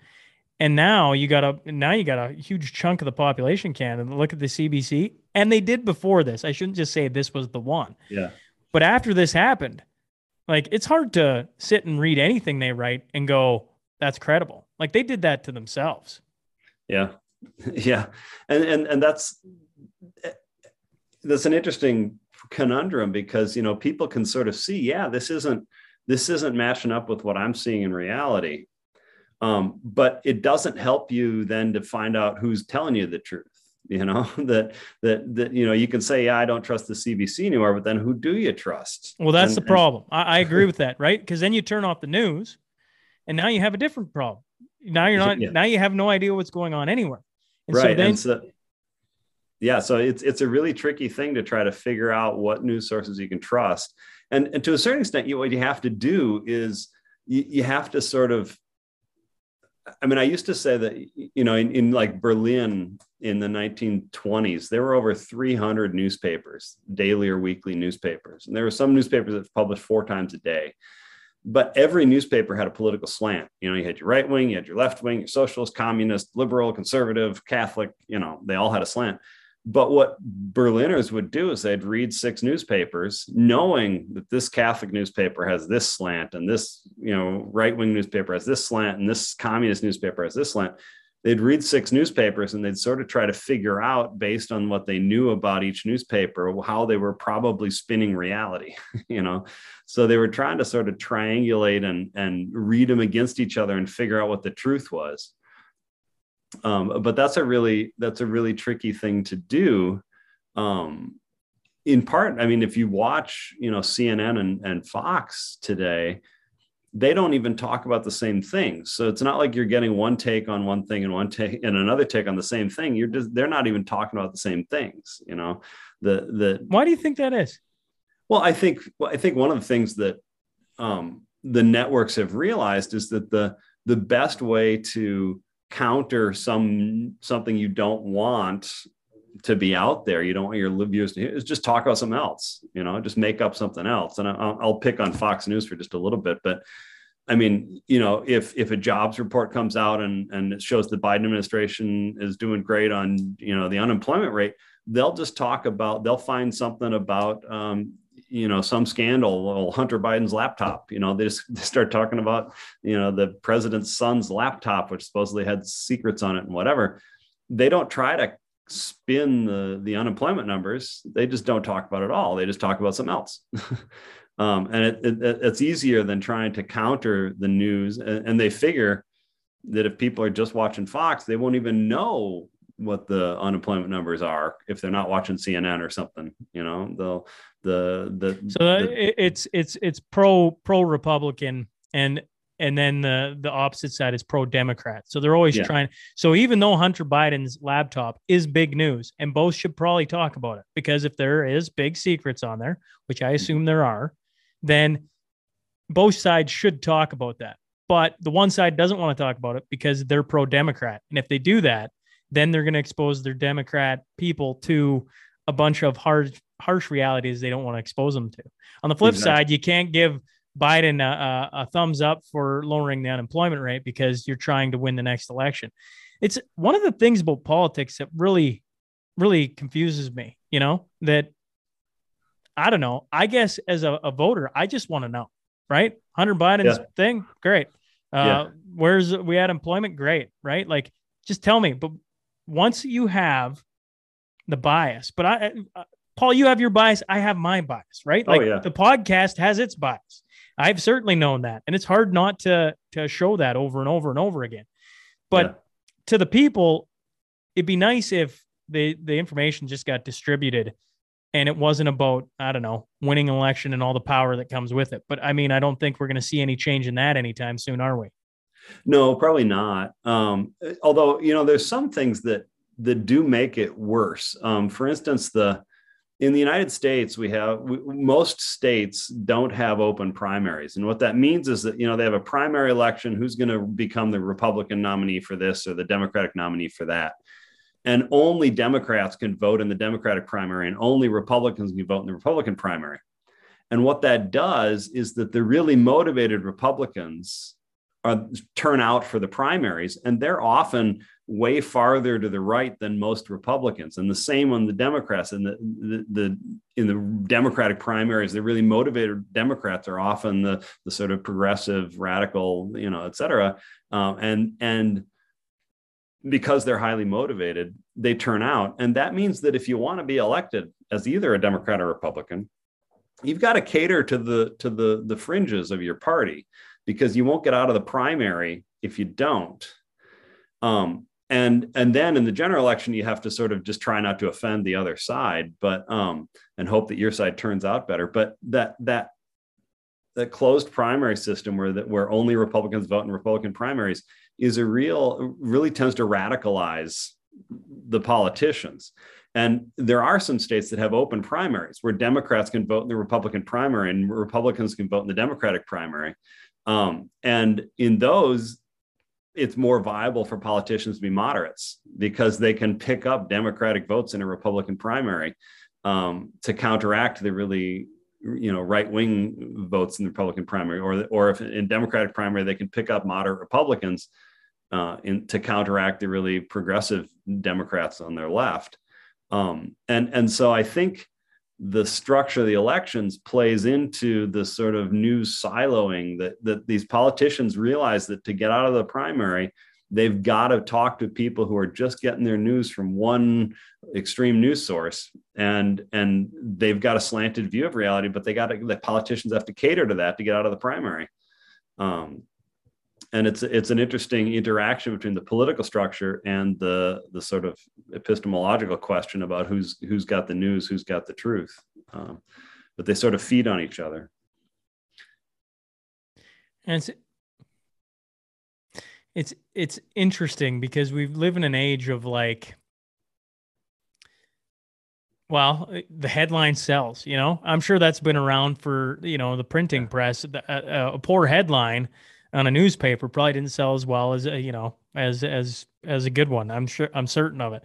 And now you got a now you got a huge chunk of the population Canada. Look at the CBC, and they did before this. I shouldn't just say this was the one. Yeah. But after this happened, like it's hard to sit and read anything they write and go, "That's credible." Like they did that to themselves. Yeah, yeah, and and and that's that's an interesting conundrum because you know people can sort of see, yeah, this isn't this isn't matching up with what I'm seeing in reality, um, but it doesn't help you then to find out who's telling you the truth. You know that that that you know you can say, yeah, I don't trust the CBC anymore, but then who do you trust? Well, that's And- the and- problem. I, I agree with that, right? Because then you turn off the news, and now you have a different problem. Now you're not. Yeah. Now you have no idea what's going on anywhere. And right So then, and so yeah so it's it's a really tricky thing to try to figure out what news sources you can trust and and to a certain extent you what you have to do is you, you have to sort of i mean i used to say that you know in, in like berlin in the 1920s there were over 300 newspapers daily or weekly newspapers and there were some newspapers that published four times a day but every newspaper had a political slant. You know, you had your right wing, you had your left wing, your socialist, communist, liberal, conservative, Catholic, you know, they all had a slant. But what Berliners would do is they'd read six newspapers, knowing that this Catholic newspaper has this slant and this, you know, right wing newspaper has this slant and this communist newspaper has this slant. They'd read six newspapers and they'd sort of try to figure out, based on what they knew about each newspaper, how they were probably spinning reality, you know. So they were trying to sort of triangulate and, and read them against each other and figure out what the truth was um, but that's a really that's a really tricky thing to do. Um, in part i mean if you watch you know cnn and, and fox today they don't even talk about the same thing. So it's not like you're getting one take on one thing and one take and another take on the same thing. You're just they're not even talking about the same things you know? The the why do you think that is? well, I think well, I think one of the things that um, the networks have realized is that the the best way to counter some something you don't want to be out there, you don't want your viewers to hear, just talk about something else. You know, just make up something else. And I'll, I'll pick on Fox News for just a little bit, but I mean, you know, if if a jobs report comes out and and it shows the Biden administration is doing great on you know the unemployment rate, they'll just talk about they'll find something about um, you know some scandal well hunter biden's laptop you know they just they start talking about you know the president's son's laptop which supposedly had secrets on it and whatever. They don't try to spin the the unemployment numbers. They just don't talk about it all. They just talk about something else. Um, and it, it, it's easier than trying to counter the news and, and they figure that if people are just watching fox they won't even know what the unemployment numbers are if they're not watching CNN or something. You know, they'll the the So uh, the- it's it's it's pro pro Republican and and then the the opposite side is pro Democrat. So they're always Yeah. trying. So even though Hunter Biden's laptop is big news, and both should probably talk about it because if there is big secrets on there, which I assume there are, then both sides should talk about that. But the one side doesn't want to talk about it because they're pro Democrat, and if they do that, then they're going to expose their Democrat people to a bunch of harsh harsh realities they don't want to expose them to. On the flip Exactly. side, you can't give Biden a, a, a thumbs up for lowering the unemployment rate because you're trying to win the next election. It's one of the things about politics that really, really confuses me. You know that I don't know. I guess as a, a voter, I just want to know, right? Hunter Biden's Yeah. thing, great. Uh, Yeah. Where's we had employment, great, right? Like, just tell me. But once you have the bias, but I, uh, Paul, you have your bias. I have my bias, right? Oh, Like yeah. the podcast has its bias. I've certainly known that, and it's hard not to to show that over and over and over again. But Yeah. to the people, it'd be nice if the the information just got distributed and it wasn't about I don't know winning an election and all the power that comes with it. But I mean, I don't think we're going to see any change in that anytime soon, are we? No, probably not. Um, although you know, there's some things that that do make it worse. Um, for instance, the in the United States, we have we, most states don't have open primaries, and what that means is that you know they have a primary election. Who's going to become the Republican nominee for this or the Democratic nominee for that? And only Democrats can vote in the Democratic primary, and only Republicans can vote in the Republican primary. And what that does is that the really motivated Republicans uh, turn out for the primaries, and they're often way farther to the right than most Republicans. And the same on the Democrats. And the, the, the in the Democratic primaries, the really motivated Democrats are often the the sort of progressive, radical, you know, et cetera. Um, and and because they're highly motivated, they turn out. And that means that if you want to be elected as either a Democrat or Republican, you've got to cater to the to the the fringes of your party because you won't get out of the primary if you don't. Um, and and then in the general election, you have to sort of just try not to offend the other side, but um, and hope that your side turns out better. But that that that closed primary system where that where only Republicans vote in Republican primaries is a real really tends to radicalize the politicians. And there are some states that have open primaries where Democrats can vote in the Republican primary and Republicans can vote in the Democratic primary. Um, and in those, it's more viable for politicians to be moderates because they can pick up Democratic votes in a Republican primary um, to counteract the really you know right wing votes in the Republican primary, or or if in Democratic primary they can pick up moderate Republicans uh, in, to counteract the really progressive Democrats on their left. Um, and and so I think the structure of the elections plays into the sort of news siloing that, that these politicians realize that to get out of the primary, they've got to talk to people who are just getting their news from one extreme news source. And and they've got a slanted view of reality but they got to the politicians have to cater to that to get out of the primary. Um, and it's it's an interesting interaction between the political structure and the the sort of epistemological question about who's who's got the news, who's got the truth. Um, but they sort of feed on each other. And it's it's it's interesting because we live in an age of like well, the headline sells, you know. I'm sure that's been around for, you know, the printing press. A, a, a poor headline on a newspaper probably didn't sell as well as you know as as as a good one. I'm sure I'm certain of it.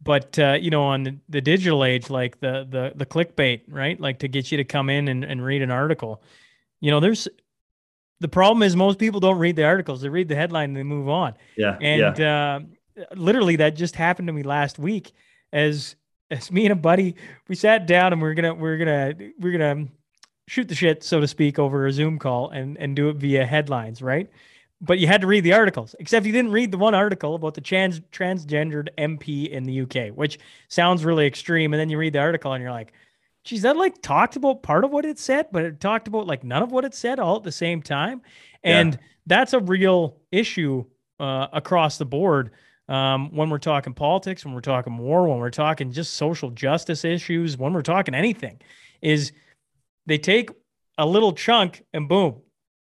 But uh, you know, on the, the, digital age, like the the the clickbait, right? Like to get you to come in and, and read an article. You know, there's the problem is most people don't read the articles; they read the headline and they move on. Yeah, and yeah. Uh, literally, that just happened to me last week. As as me and a buddy, we sat down and we we're gonna we we're gonna we we're gonna shoot the shit, so to speak, over a Zoom call and and do it via headlines, right? But you had to read the articles, except you didn't read the one article about the trans transgendered MP in the UK, which sounds really extreme. And then you read the article and you're like, geez, that like talked about part of what it said, but it talked about like none of what it said all at the same time. And yeah. that's a real issue uh, across the board. Um, when we're talking politics, when we're talking war, when we're talking just social justice issues, when we're talking anything, is they take a little chunk and boom,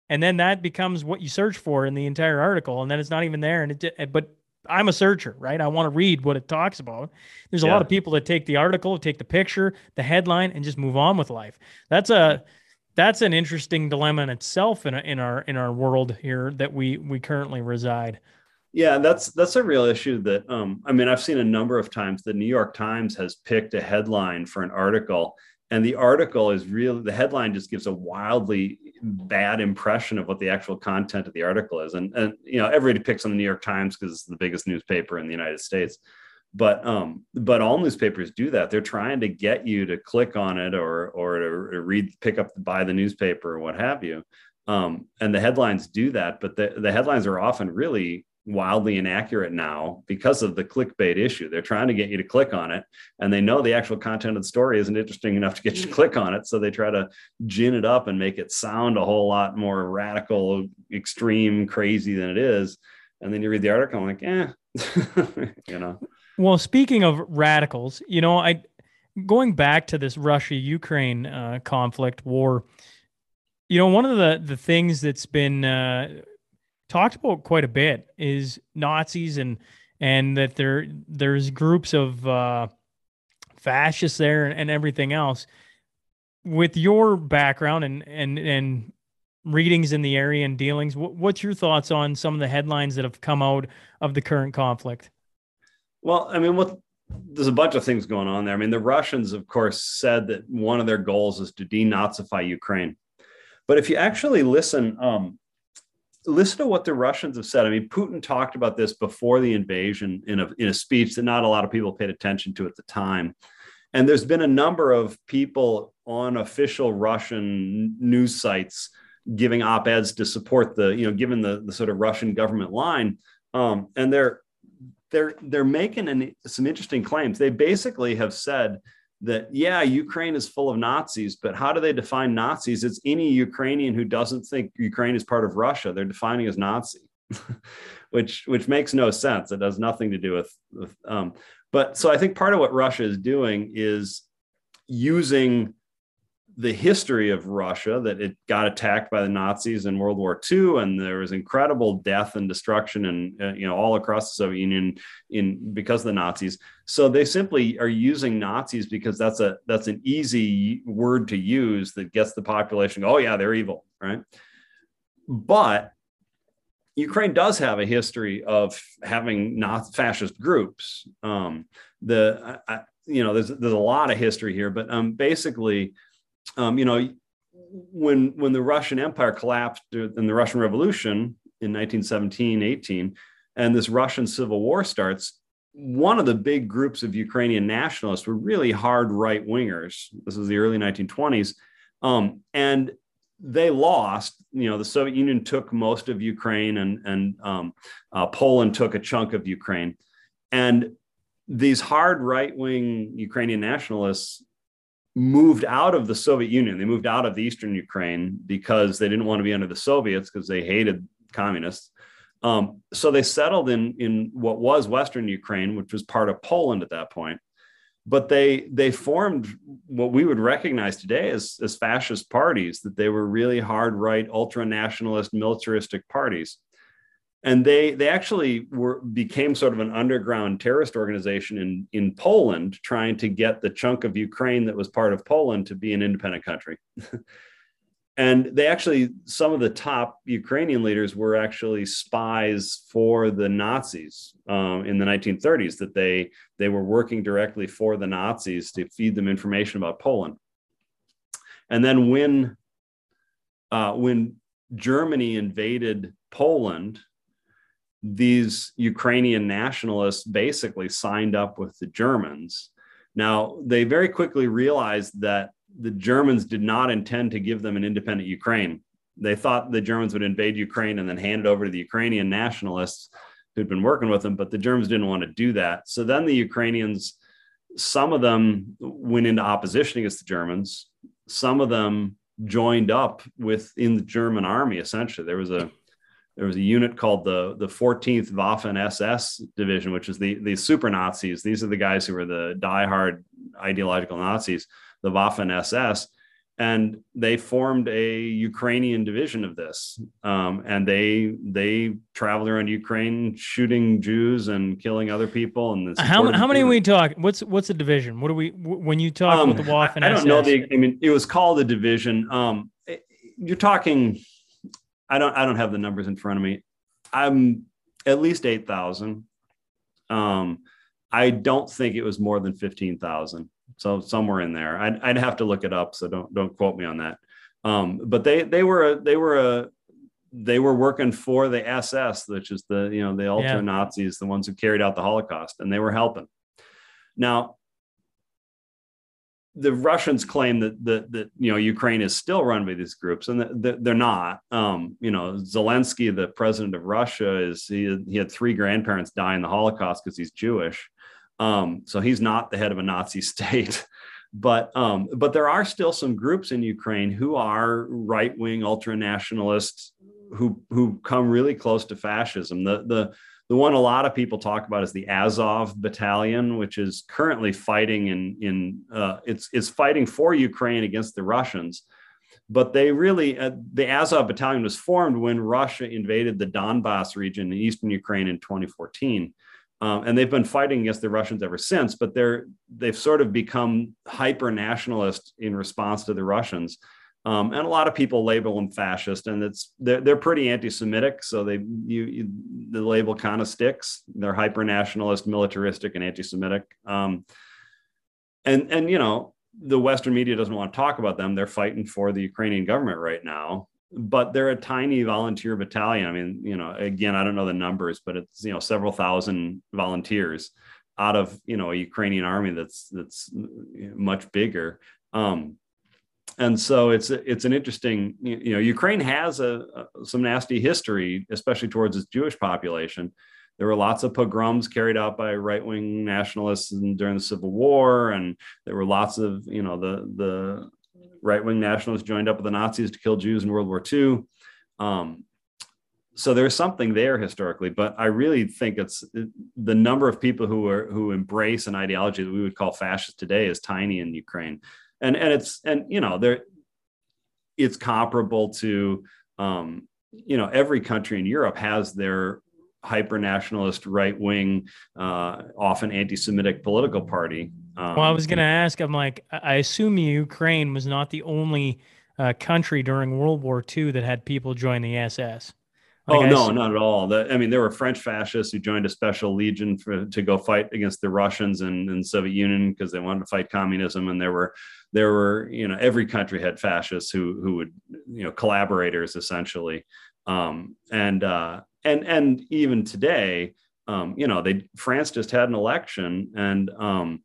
and then that becomes what you search for in the entire article, and then it's not even there. And it, but I'm a searcher, right? I want to read what it talks about. There's a yeah. lot of people that take the article, take the picture, the headline, and just move on with life. That's a that's an interesting dilemma in itself in, a, in our in our world here that we we currently reside. Yeah, that's that's a real issue that um, I mean I've seen a number of times the New York Times has picked a headline for an article and the article is really the headline just gives a wildly bad impression of what the actual content of the article is. And and you know everybody picks on the new york times because it's the biggest newspaper in the united states. But um but all newspapers do that. They're trying to get you to click on it or or to read pick up buy the newspaper or what have you. Um and the headlines do that but the, the headlines are often really wildly inaccurate now because of the clickbait issue. They're trying to get you to click on it, and they know the actual content of the story isn't interesting enough to get you to click on it. So they try to gin it up and make it sound a whole lot more radical, extreme, crazy than it is. And then you read the article, I'm like, eh, you know. Well, speaking of radicals, you know, I going back to this Russia Ukraine uh, conflict war. You know, one of the the things that's been uh, talked about quite a bit is Nazis and and that there there's groups of uh, fascists there and, and everything else. With your background and and and readings in the area and dealings, what, what's your thoughts on some of the headlines that have come out of the current conflict? Well, I mean, what there's a bunch of things going on there. I mean, the Russians, of course, said that one of their goals is to denazify Ukraine. But if you actually listen, um, listen to what the Russians have said. I mean, Putin talked about this before the invasion in a, in a speech that not a lot of people paid attention to at the time. And there's been a number of people on official Russian news sites giving op-eds to support the, you know, given the, the sort of Russian government line. Um, and they're they're they're making an, some interesting claims. They basically have said that yeah, Ukraine is full of Nazis, but how do they define Nazis? It's any Ukrainian who doesn't think Ukraine is part of Russia. They're defining as Nazi, which which makes no sense. It has nothing to do with, with um, but so I think part of what Russia is doing is using the history of Russia that it got attacked by the Nazis in World War II, and there was incredible death and destruction, and uh, you know all across the Soviet Union in because of the Nazis. So they simply are using Nazis because that's a that's an easy word to use that gets the population. Oh yeah, they're evil, right? But Ukraine does have a history of having not fascist groups. Um, the I, you know there's there's a lot of history here, but um, basically um, you know, when when the Russian Empire collapsed in the Russian Revolution in 1917, 18, and this Russian Civil War starts, one of the big groups of Ukrainian nationalists were really hard right wingers. This was the early 1920s, um, and they lost. You know, the Soviet Union took most of Ukraine, and and um, uh, Poland took a chunk of Ukraine, and these hard right wing Ukrainian nationalists moved out of the Soviet Union. They moved out of the Eastern Ukraine because they didn't want to be under the Soviets because they hated communists. Um, so they settled in in what was Western Ukraine, which was part of Poland at that point. But they they formed what we would recognize today as, as fascist parties, that they were really hard right, ultra nationalist, militaristic parties and they they actually were became sort of an underground terrorist organization in in Poland trying to get the chunk of Ukraine that was part of Poland to be an independent country. and they actually some of the top Ukrainian leaders were actually spies for the Nazis um, in the 1930s that they they were working directly for the Nazis to feed them information about Poland. And then when uh, when Germany invaded Poland these Ukrainian nationalists basically signed up with the Germans. Now, they very quickly realized that the Germans did not intend to give them an independent Ukraine. They thought the Germans would invade Ukraine and then hand it over to the Ukrainian nationalists who'd been working with them, but the Germans didn't want to do that. So then the Ukrainians, some of them went into opposition against the Germans. Some of them joined up within the German army. Essentially, there was a there was a unit called the the 14th Waffen SS division, which is the the super Nazis. These are the guys who were the diehard ideological Nazis, the Waffen SS, and they formed a Ukrainian division of this. Um, and they they traveled around Ukraine shooting Jews and killing other people. And how how many are we talk? What's what's a division? What do we when you talk um, about the Waffen? I, I don't SS? know the. I mean, it was called a division. Um, you're talking I don't I don't have the numbers in front of me. I'm at least eight thousand. Um, I don't think it was more than fifteen thousand. So somewhere in there, I'd, I'd have to look it up. So don't don't quote me on that. Um, but they they were a, they were a they were working for the SS, which is the you know the ultra yeah. Nazis, the ones who carried out the Holocaust, and they were helping. Now the Russians claim that that that you know Ukraine is still run by these groups, and that, they're not. Um, you know, Zelensky, the president of Russia, is he, he had three grandparents die in the Holocaust because he's Jewish, um, so he's not the head of a Nazi state. but um, but there are still some groups in Ukraine who are right wing ultra nationalists who who come really close to fascism. The the the one a lot of people talk about is the Azov Battalion, which is currently fighting in in uh, it's it's fighting for Ukraine against the Russians, but they really uh, the Azov battalion was formed when Russia invaded the Donbass region in eastern Ukraine in 2014. Um, and they've been fighting against the Russians ever since, but they're they've sort of become hyper nationalist in response to the Russians. Um, and a lot of people label them fascist, and it's they're, they're pretty anti-Semitic, so they you, you the label kind of sticks. They're hyper nationalist, militaristic, and anti-Semitic. Um, and and you know the Western media doesn't want to talk about them. They're fighting for the Ukrainian government right now, but they're a tiny volunteer battalion. I mean, you know, again, I don't know the numbers, but it's you know several thousand volunteers out of you know a Ukrainian army that's that's much bigger. Um, and so it's it's an interesting you know Ukraine has a, a some nasty history, especially towards its Jewish population. There were lots of pogroms carried out by right wing nationalists during the Civil War, and there were lots of you know the the right wing nationalists joined up with the Nazis to kill Jews in World War II. Um, so there's something there historically, but I really think it's the number of people who are who embrace an ideology that we would call fascist today is tiny in Ukraine, and and it's and you know there, it's comparable to um, you know every country in Europe has their hyper nationalist right wing, uh, often anti Semitic political party. Um, well, I was going to ask. I'm like, I assume Ukraine was not the only uh, country during World War II that had people join the SS. Like, oh no, not at all. The, I mean, there were French fascists who joined a special legion for, to go fight against the Russians and, and Soviet Union because they wanted to fight communism. And there were, there were, you know, every country had fascists who who would, you know, collaborators essentially. Um, and uh, and and even today, um, you know, they France just had an election, and um,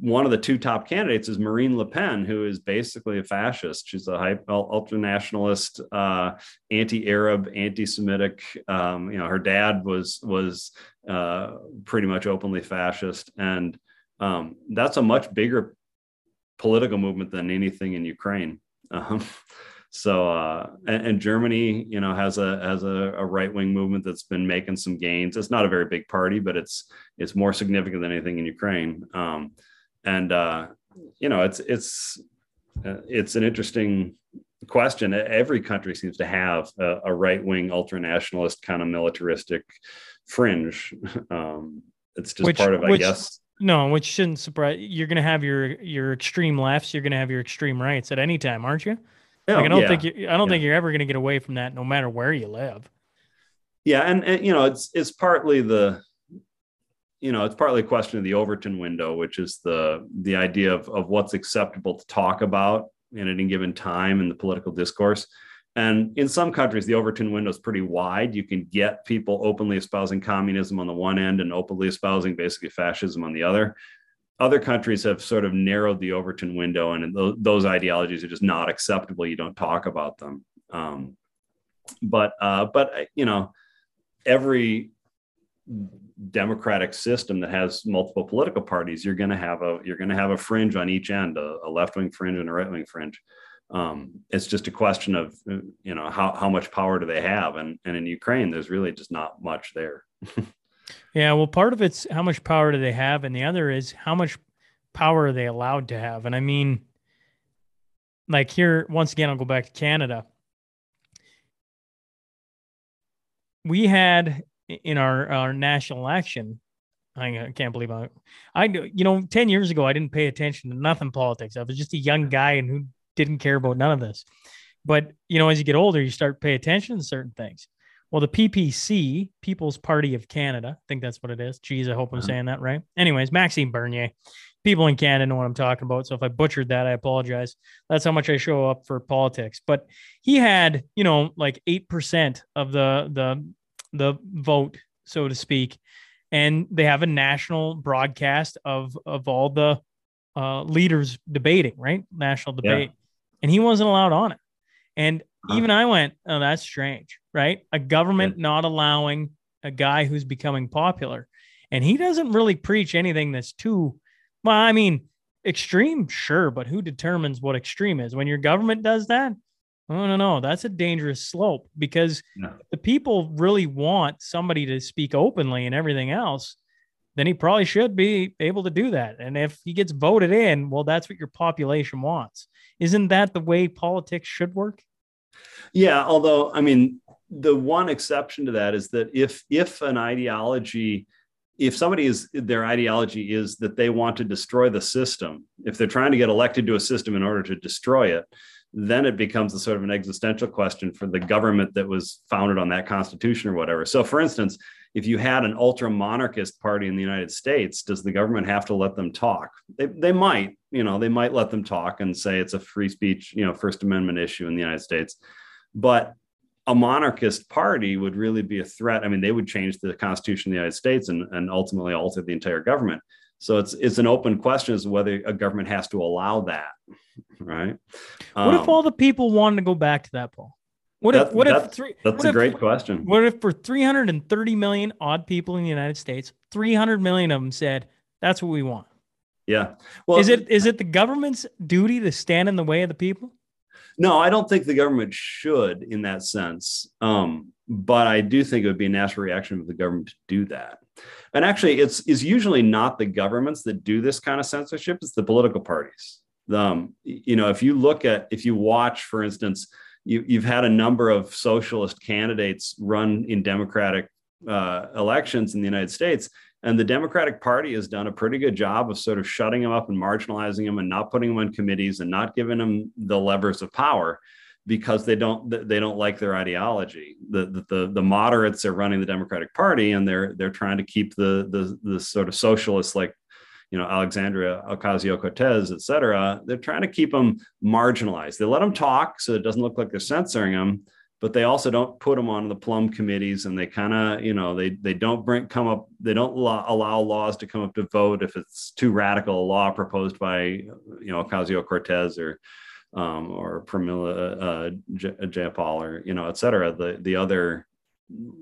one of the two top candidates is Marine Le Pen, who is basically a fascist. She's a ultra nationalist, uh, anti-Arab, anti-Semitic. Um, you know, her dad was was uh, pretty much openly fascist, and um, that's a much bigger political movement than anything in Ukraine. Um, so uh, and, and, Germany, you know, has a has a, a right wing movement that's been making some gains. It's not a very big party, but it's it's more significant than anything in Ukraine. Um, and uh, you know, it's it's uh, it's an interesting question. Every country seems to have a, a right wing ultra nationalist kind of militaristic fringe. Um, it's just which, part of, I which, guess. No, which shouldn't surprise. You're going to have your your extreme lefts. You're going to have your extreme rights at any time, aren't you? like, I oh, don't yeah. think you, I don't yeah. think you're ever going to get away from that, no matter where you live. Yeah, and, and you know, it's it's partly the, you know, it's partly a question of the Overton window, which is the the idea of of what's acceptable to talk about in any given time in the political discourse. And in some countries, the Overton window is pretty wide. You can get people openly espousing communism on the one end and openly espousing basically fascism on the other other countries have sort of narrowed the Overton window, and those, ideologies are just not acceptable. You don't talk about them. Um, but uh, but uh, you know, every democratic system that has multiple political parties, you're going to have a you're going to have a fringe on each end, a, a left wing fringe and a right wing fringe. Um, it's just a question of you know how how much power do they have, and and in Ukraine, there's really just not much there. Yeah, well, part of it's how much power do they have, and the other is how much power are they allowed to have. And I mean, like here, once again, I'll go back to Canada. We had in our our national election. I can't believe I, I, you know, ten years ago I didn't pay attention to nothing politics. I was just a young guy and who didn't care about none of this. But you know, as you get older, you start pay attention to certain things. Well, the PPC, People's Party of Canada, I think that's what it is. Geez, I hope I'm uh-huh. saying that right. Anyways, Maxime Bernier. People in Canada know what I'm talking about. So if I butchered that, I apologize. That's how much I show up for politics. But he had, you know, like eight percent of the the the vote, so to speak. And they have a national broadcast of of all the uh, leaders debating, right? National debate. Yeah. And he wasn't allowed on it. And huh. even I went, oh, that's strange, right? A government yeah. not allowing a guy who's becoming popular. And he doesn't really preach anything that's too, well, I mean, extreme, sure, but who determines what extreme is? When your government does that, I no, no. That's a dangerous slope because no. the people really want somebody to speak openly and everything else. Then he probably should be able to do that. And if he gets voted in, well, that's what your population wants. Isn't that the way politics should work? Yeah, although I mean, the one exception to that is that if if an ideology if somebody is their ideology is that they want to destroy the system if they're trying to get elected to a system in order to destroy it then it becomes a sort of an existential question for the government that was founded on that constitution or whatever so for instance if you had an ultra monarchist party in the united states does the government have to let them talk they, they might you know they might let them talk and say it's a free speech you know first amendment issue in the united states but a monarchist party would really be a threat. I mean, they would change the Constitution of the United States and, and ultimately alter the entire government. So it's it's an open question as to whether a government has to allow that, right? What if Um, all the people wanted to go back to that poll? What if that- what if that's- three, That's what a if- great question. What if for 330 million odd people in the United States, 300 million of them said that's what we want? Yeah. Well, is it is it the government's duty to stand in the way of the people? No, I don't think the government should in that sense. Um, but I do think it would be a natural reaction of the government to do that. And actually, it's is usually not the governments that do this kind of censorship; it's the political parties. Um, you know, if you look at if you watch, for instance, you, you've had a number of socialist candidates run in Democratic uh, elections in the United States, and the Democratic Party has done a pretty good job of sort of shutting them up and marginalizing them and not putting them on committees and not giving them the levers of power because they don't they don't like their ideology. The the the, moderates are running the Democratic Party and they're they're trying to keep the the the sort of socialists like you know Alexandria Ocasio Cortez, et cetera. They're trying to keep them marginalized. They let them talk so it doesn't look like they're censoring them but they also don't put them on the plum committees and they kind of you know they they don't bring come up they don't lo- allow laws to come up to vote if it's too radical a law proposed by you know ocasio-cortez or um, or Pramila uh, J- Jayapal or you know et cetera the the other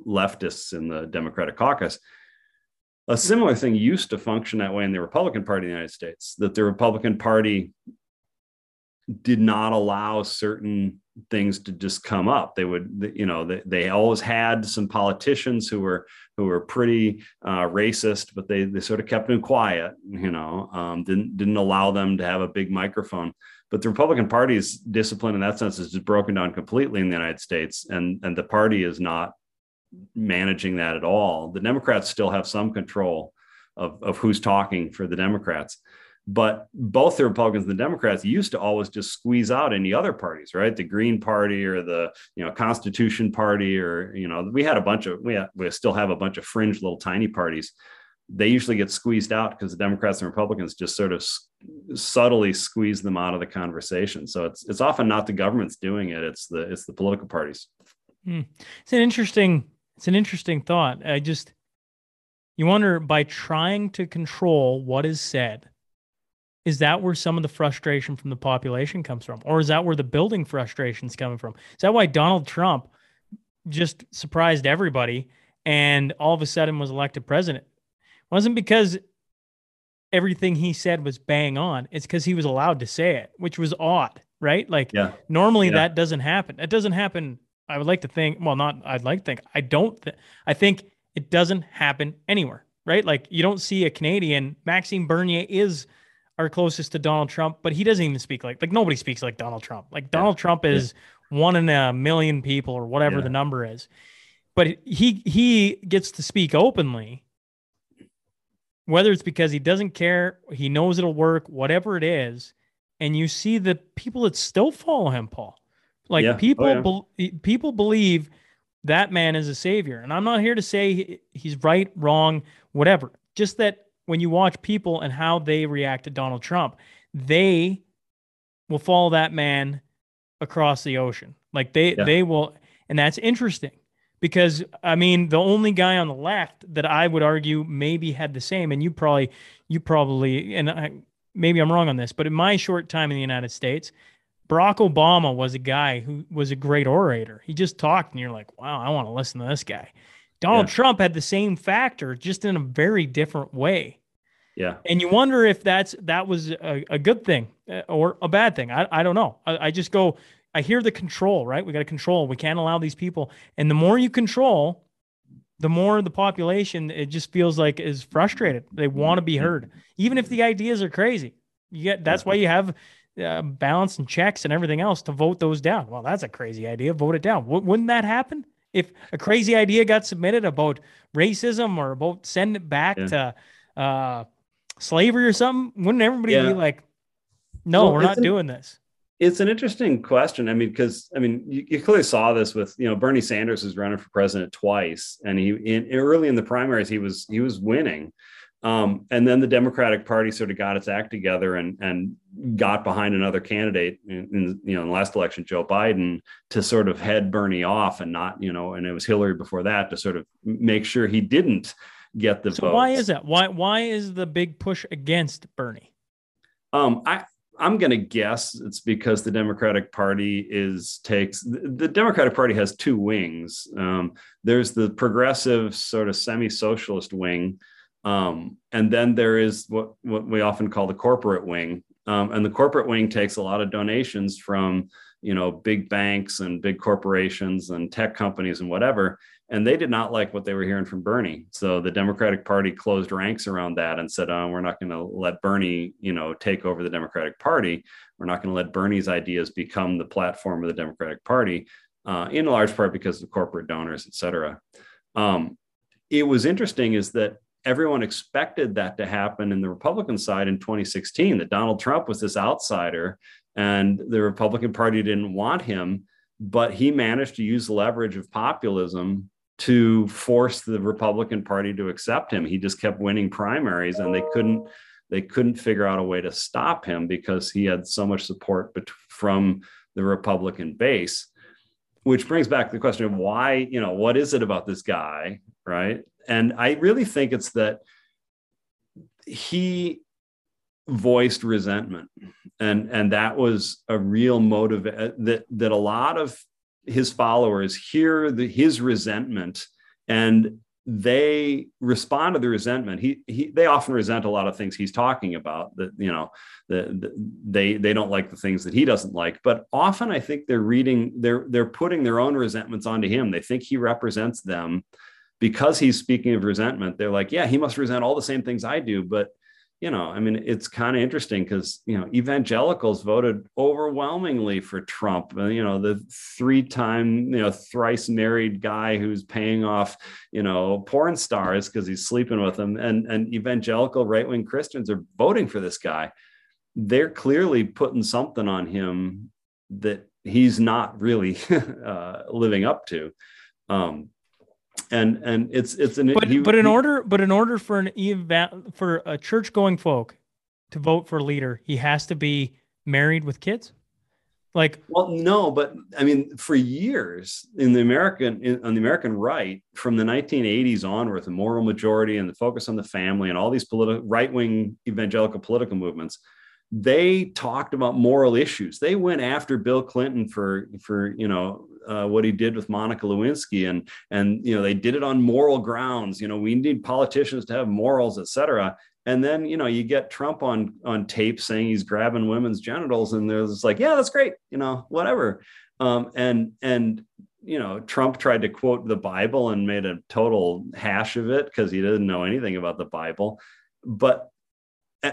leftists in the democratic caucus a similar thing used to function that way in the republican party in the united states that the republican party did not allow certain things to just come up. They would you know they, they always had some politicians who were who were pretty uh, racist but they they sort of kept them quiet you know um, didn't didn't allow them to have a big microphone. But the republican party's discipline in that sense is just broken down completely in the united states and and the party is not managing that at all the democrats still have some control of, of who's talking for the democrats but both the Republicans and the Democrats used to always just squeeze out any other parties, right? The Green Party or the you know Constitution Party, or you know we had a bunch of we have, we still have a bunch of fringe little tiny parties. They usually get squeezed out because the Democrats and Republicans just sort of s- subtly squeeze them out of the conversation. So it's it's often not the government's doing it; it's the it's the political parties. Hmm. It's an interesting it's an interesting thought. I just you wonder by trying to control what is said, is that where some of the frustration from the population comes from? Or is that where the building frustration is coming from? Is that why Donald Trump just surprised everybody and all of a sudden was elected president? It wasn't because everything he said was bang on. It's because he was allowed to say it, which was odd, right? Like Yeah. normally Yeah. that doesn't happen. It doesn't happen. I would like to think, well, not I'd like to think. I don't th- I think it doesn't happen anywhere, right? Like you don't see a Canadian, Maxime Bernier is our closest to Donald Trump, but he doesn't even speak like like nobody speaks like Donald Trump. Like Donald Trump is one in a million people or whatever Yeah. the number is. But he he gets to speak openly whether it's because he doesn't care, he knows it'll work, whatever it is, and you see the people that still follow him, Paul. Like Yeah. Oh, people, yeah. bel- people believe that man is a savior, and I'm not here to say he's right, wrong, whatever. Just that when you watch people and how they react to Donald Trump, they will follow that man across the ocean. Like they Yeah. they will, and that's interesting because I mean the only guy on the left that I would argue maybe had the same, and you probably you probably and I, maybe I'm wrong on this, but in my short time in the United States, Barack Obama was a guy who was a great orator. He just talked, and you're like, wow, I want to listen to this guy. Donald Yeah. Trump had the same factor, just in a very different way Yeah. and you wonder if that's that was a, a good thing uh, or a bad thing. I, I don't know. I, I just go. I hear the control. Right, we got to control. We can't allow these people. And the more you control, the more the population it just feels like is frustrated. They want to be heard, even if the ideas are crazy. You get that's why you have uh, balance and checks and everything else to vote those down. Well, that's a crazy idea. Vote it down. W- wouldn't that happen if a crazy idea got submitted about racism or about send it back Yeah. to uh, slavery or something? Wouldn't everybody Yeah. be like, "No, Well, we're not doing this"? It's an interesting question. I mean, because I mean, you, you clearly saw this with you know Bernie Sanders was running for president twice, and he in early in the primaries he was he was winning, um, and then the Democratic Party sort of got its act together and and got behind another candidate in, in you know in the last election, Joe Biden, to sort of head Bernie off and not you know, and it was Hillary before that to sort of make sure he didn't get the So votes. why is that? Why why is the big push against Bernie? Um, I I'm going to guess it's because the Democratic Party is takes the the Democratic Party has two wings. Um, there's the progressive sort of semi-socialist wing, um, and then there is what what we often call the corporate wing. Um, and the corporate wing takes a lot of donations from you know big banks and big corporations and tech companies and whatever and they did not like what they were hearing from Bernie. So the Democratic Party closed ranks around that and said, oh, "We're not going to let Bernie, you know, take over the Democratic Party. We're not going to let Bernie's ideas become the platform of the Democratic Party." Uh, in large part because of corporate donors, et cetera. Um, it was interesting is that everyone expected that to happen in the Republican side in 2016. That Donald Trump was this outsider, and the Republican Party didn't want him but he managed to use leverage of populism to force the Republican Party to accept him. He just kept winning primaries, and they couldn't they couldn't figure out a way to stop him because he had so much support from the Republican base. Which brings back the question of why, you know, what is it about this guy, right? And I really think it's that he voiced resentment. And and that was a real motive uh, that that a lot of his followers hear the, his resentment and they respond to the resentment. He, he they often resent a lot of things he's talking about that you know the, the, they they don't like the things that he doesn't like. But often i think they're reading they're they're putting their own resentments onto him. They think he represents them because he's speaking of resentment they're like yeah he must resent all the same things i do but you know, I mean, it's kind of interesting because, you know, evangelicals voted overwhelmingly for Trump. Uh, you know, the three time, you know, thrice married guy who's paying off, you know, porn stars because he's sleeping with them. And, and evangelical right wing Christians are voting for this guy. They're clearly putting something on him that he's not really uh, living up to. Um, and and it's it's an But he- but in he- order but in order for an eva- for a church going folk to vote for a leader, he has to be married with kids. Like Well, no, but I mean, for years in the American in, on the American right, from the 1980s onward, the moral majority and the focus on the family and all these political right wing evangelical political movements, they talked about moral issues. They went after Bill Clinton for for you know uh, what he did with Monica Lewinsky, and and you know they did it on moral grounds. You know, we need politicians to have morals, et cetera. And then you know you get Trump on on tape saying he's grabbing women's genitals, and there's like, yeah, that's great, you know, whatever. Um, and and you know Trump tried to quote the Bible and made a total hash of it because he didn't know anything about the Bible. But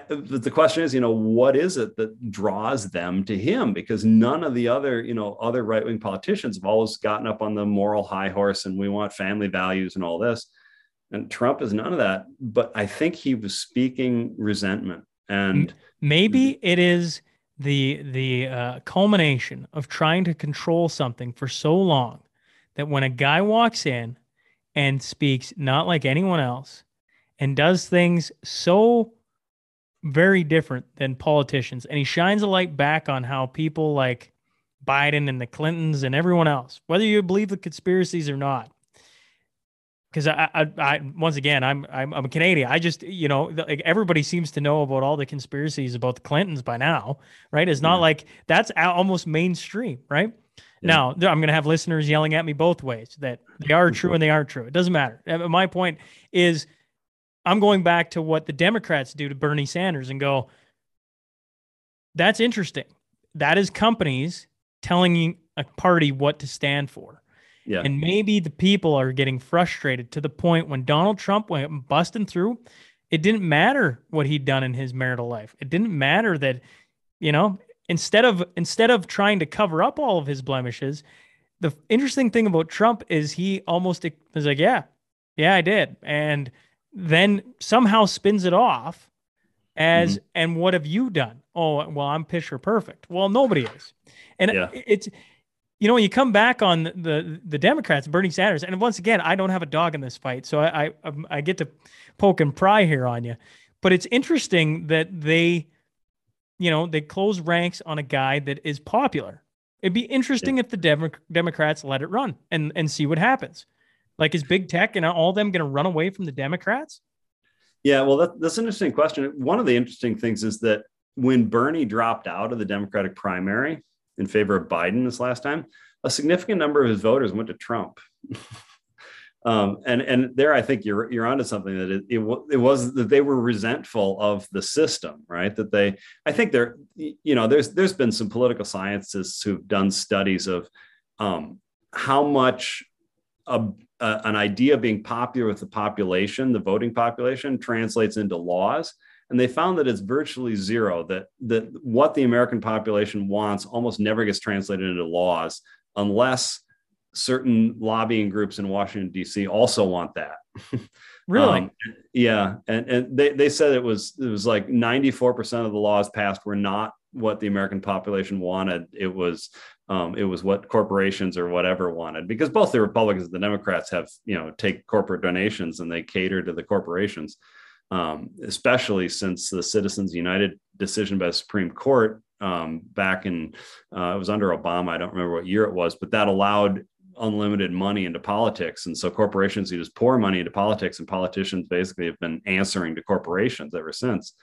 the question is, you know, what is it that draws them to him? Because none of the other, you know, other right wing politicians have always gotten up on the moral high horse and we want family values and all this. And Trump is none of that. But I think he was speaking resentment. And maybe it is the the uh, culmination of trying to control something for so long that when a guy walks in and speaks not like anyone else and does things so very different than politicians and he shines a light back on how people like Biden and the Clintons and everyone else whether you believe the conspiracies or not because I, I, I, once again, I'm, I'm, I'm a Canadian. I just, you know, like everybody seems to know about all the conspiracies about the Clintons by now, right? It's not Yeah. like that's almost mainstream, right? Yeah. Now, I'm going to have listeners yelling at me both ways that they are true and they aren't true. It doesn't matter. Uh, My point is, I'm going back to what the Democrats do to Bernie Sanders and go, that's interesting. That is companies telling a party what to stand for. Yeah. And maybe the people are getting frustrated to the point when Donald Trump went busting through, it didn't matter what he'd done in his marital life. It didn't matter that, you know, instead of instead of trying to cover up all of his blemishes, the interesting thing about Trump is he almost was like, yeah, yeah, I did. And then somehow spins it off as Mm-hmm. and what have you done? Oh, well, I'm picture perfect. Well, nobody is. And Yeah. it's you know, when you come back on the, the the Democrats, Bernie Sanders, and once again, I don't have a dog in this fight, so I I, um, I get to poke and pry here on you. But it's interesting that they, you know, they close ranks on a guy that is popular. It'd be interesting if the Demo- Democrats let it run and and see what happens. Like, is big tech and all them going to run away from the Democrats? Yeah, well, that, that's an interesting question. One of the interesting things is that when Bernie dropped out of the Democratic primary in favor of Biden this last time, a significant number of his voters went to Trump. um, and and there, I think you're you're onto something that it, it it was that they were resentful of the system, right? That they, I think there, you know, there's there's been some political scientists who've done studies of um, how much a, a, an idea being popular with the population, the voting population, translates into laws. And they found that it's virtually zero, that, that what the American population wants almost never gets translated into laws unless certain lobbying groups in Washington, D.C. also want that. Really? Um, yeah. And, and they, they said it was it was like 94% of the laws passed were not what the American population wanted. It was um, it was what corporations or whatever wanted because both the Republicans and the Democrats have you know take corporate donations and they cater to the corporations, um, especially since the Citizens United decision by the Supreme Court um, back in uh, it was under Obama. I don't remember what year it was, but that allowed unlimited money into politics, and so corporations just pour money into politics, and politicians basically have been answering to corporations ever since.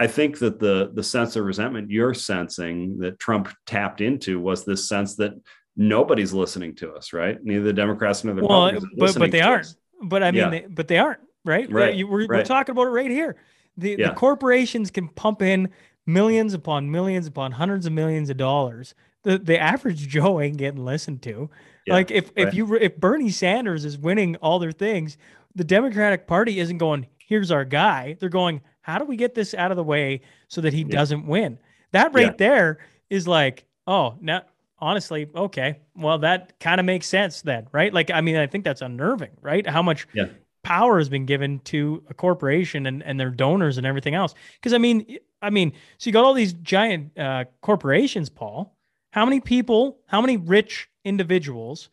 I think that the the sense of resentment you're sensing that Trump tapped into was this sense that nobody's listening to us, right? Neither the Democrats nor the well, Republicans. but but they aren't. us. But I mean, Yeah. they, but they aren't, right? Right, We're, we're right. talking about it right here. The Yeah. the corporations can pump in millions upon millions upon hundreds of millions of dollars. The the average Joe ain't getting listened to. Yeah, like if if you if Bernie Sanders is winning all their things, the Democratic Party isn't going. Here's our guy. They're going. How do we get this out of the way so that he Yeah. doesn't win? That right Yeah. there is like, oh, now honestly, okay, well that kind of makes sense then, right? Like, I mean, I think that's unnerving, right? How much Yeah. power has been given to a corporation and, and their donors and everything else. Because I mean, I mean, so you got all these giant uh, corporations, Paul. How many people, how many rich individuals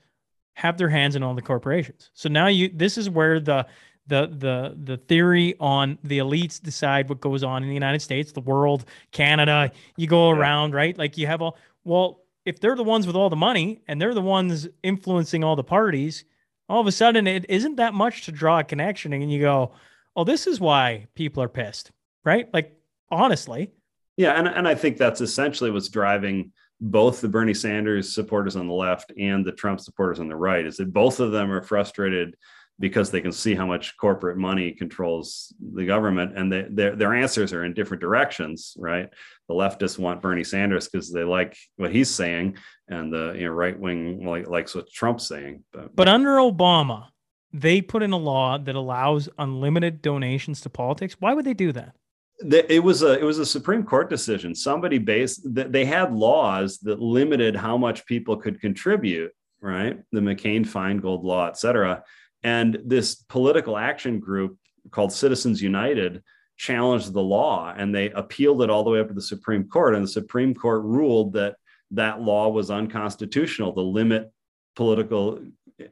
have their hands in all the corporations? So now you, this is where the the the the theory on the elites decide what goes on in the United States, the world, Canada. You go around, right? Like you have all. Well, if they're the ones with all the money and they're the ones influencing all the parties, all of a sudden it isn't that much to draw a connection and you go oh this is why people are pissed right like honestly Yeah, and, and I think that's essentially what's driving both the Bernie Sanders supporters on the left and the Trump supporters on the right is that both of them are frustrated because they can see how much corporate money controls the government and they, their, their answers are in different directions right the leftists want bernie sanders because they like what he's saying and the you know, right wing like, likes what trump's saying but, but under obama they put in a law that allows unlimited donations to politics why would they do that it was a it was a Supreme Court decision. Somebody based they had laws that limited how much people could contribute, right? The McCain Feingold law, et cetera. And this political action group called Citizens United challenged the law and they appealed it all the way up to the Supreme Court. And the Supreme Court ruled that that law was unconstitutional to limit political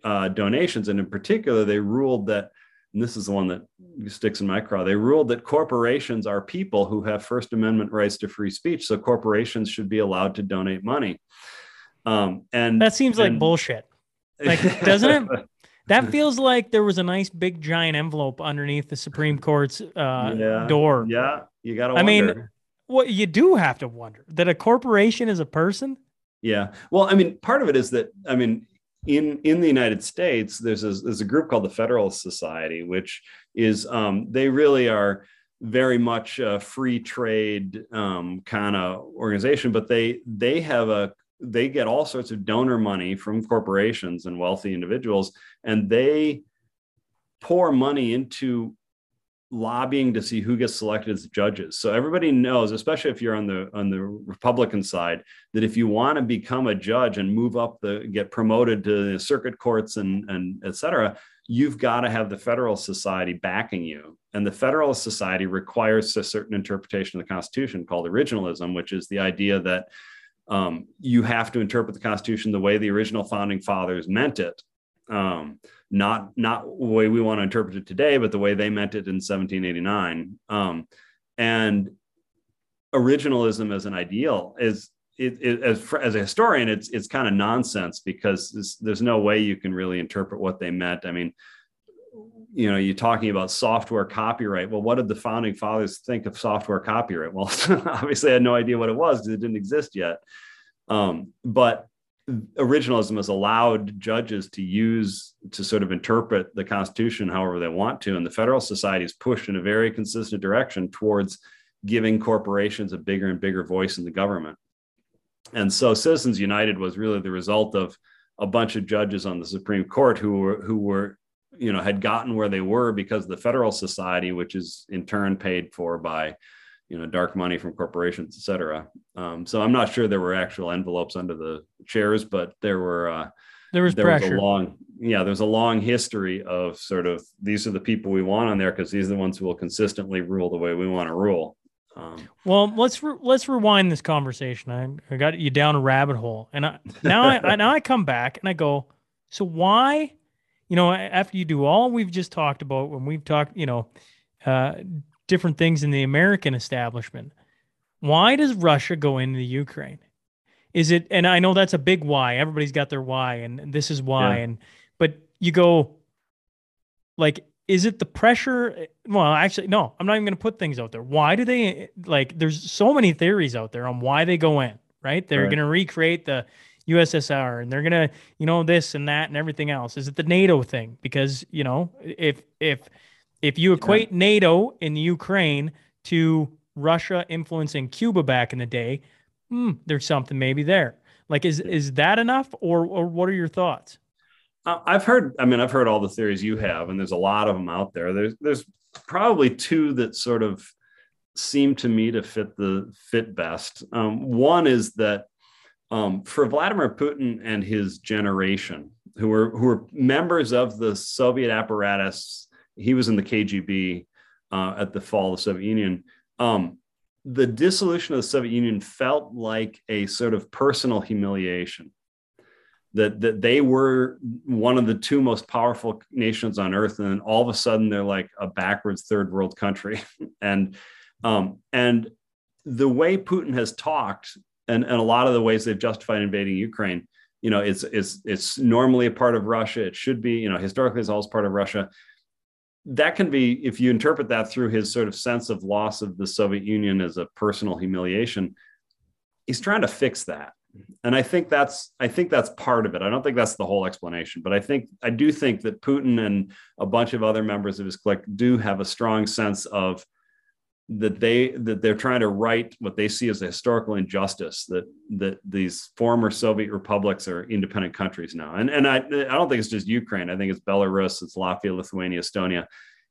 uh, donations. And in particular, they ruled that and this is the one that sticks in my craw. They ruled that corporations are people who have First Amendment rights to free speech, so corporations should be allowed to donate money. Um, and that seems like and- bullshit like, doesn't it? That feels like there was a nice big giant envelope underneath the supreme court's uh, Yeah, door yeah, you got to. I mean- well you do have to wonder that a corporation is a person Yeah. Well, I mean, part of it is that I mean, in in the United States, there's a, there's a group called the Federalist Society, which is um, they really are very much a free trade um, kind of organization, but they they have a they get all sorts of donor money from corporations and wealthy individuals, and they pour money into lobbying to see who gets selected as judges. So everybody knows, especially if you're on the on the Republican side, that if you want to become a judge and move up the get promoted to the circuit courts and and et cetera, you've got to have the Federal Society backing you. And the Federalist Society requires a certain interpretation of the Constitution called originalism, which is the idea that um, you have to interpret the Constitution the way the original founding fathers meant it. Um, not not the way we want to interpret it today, but the way they meant it in 1789. Um, and originalism as an ideal is it, it, as, as a historian, it's it's kind of nonsense because there's no way you can really interpret what they meant. I mean, you know, you're talking about software copyright. Well, what did the founding fathers think of software copyright? Well, obviously, I had no idea what it was because it didn't exist yet. Um, but originalism has allowed judges to use to sort of interpret the Constitution however they want to, and the Federal Society is pushed in a very consistent direction towards giving corporations a bigger and bigger voice in the government. And so, Citizens United was really the result of a bunch of judges on the Supreme Court who were who were you know had gotten where they were because the Federal Society, which is in turn paid for by you know dark money from corporations, et cetera. Um, so I'm not sure there were actual envelopes under the chairs, but there were. Uh, there was there pressure. Was a long, yeah, there's a long history of sort of these are the people we want on there because these are the ones who will consistently rule the way we want to rule. Um, well, let's re- let's rewind this conversation. I, I got you down a rabbit hole, and I, now I now I come back and I go. So why, you know, after you do all we've just talked about, when we've talked, you know, uh, different things in the American establishment. Why does Russia go into the Ukraine? Is it, and I know that's a big why. Everybody's got their why, and this is why. Yeah. And, but you go, like, is it the pressure? Well, actually, no, I'm not even going to put things out there. Why do they, like, there's so many theories out there on why they go in, right? They're right. going to recreate the, USSR and they're gonna, you know, this and that and everything else? Is it the NATO thing? Because you know, if if if you equate yeah. NATO in the Ukraine to Russia influencing Cuba back in the day, hmm, there's something maybe there. Like, is is that enough, or or what are your thoughts? I've heard. I mean, I've heard all the theories you have, and there's a lot of them out there. There's there's probably two that sort of seem to me to fit the fit best. Um, one is that um, for Vladimir Putin and his generation, who were who were members of the Soviet apparatus he was in the KGB uh, at the fall of the Soviet Union. Um, the dissolution of the Soviet Union felt like a sort of personal humiliation. That, that they were one of the two most powerful nations on earth, and then all of a sudden they're like a backwards third world country. and um, and the way Putin has talked, and, and a lot of the ways they've justified invading Ukraine, you know, it's it's it's normally a part of Russia. It should be, you know, historically it's always part of Russia that can be if you interpret that through his sort of sense of loss of the Soviet Union as a personal humiliation, he's trying to fix that. And I think that's I think that's part of it. I don't think that's the whole explanation, but I think I do think that Putin and a bunch of other members of his clique do have a strong sense of that they that they're trying to right what they see as a historical injustice that that these former Soviet republics are independent countries now. And and I I don't think it's just Ukraine. I think it's Belarus, it's Latvia, Lithuania, Estonia.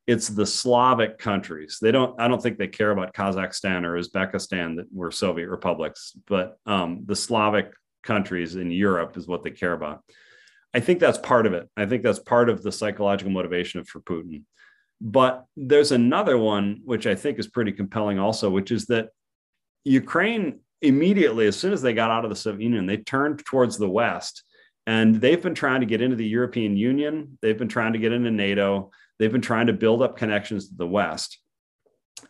It's the Slavic countries. They don't. I don't think they care about Kazakhstan or Uzbekistan that were Soviet republics, but um, the Slavic countries in Europe is what they care about. I think that's part of it. I think that's part of the psychological motivation for Putin. But there's another one, which I think is pretty compelling also, which is that Ukraine immediately, as soon as they got out of the Soviet Union, they turned towards the West. And they've been trying to get into the European Union. They've been trying to get into NATO. They've been trying to build up connections to the West.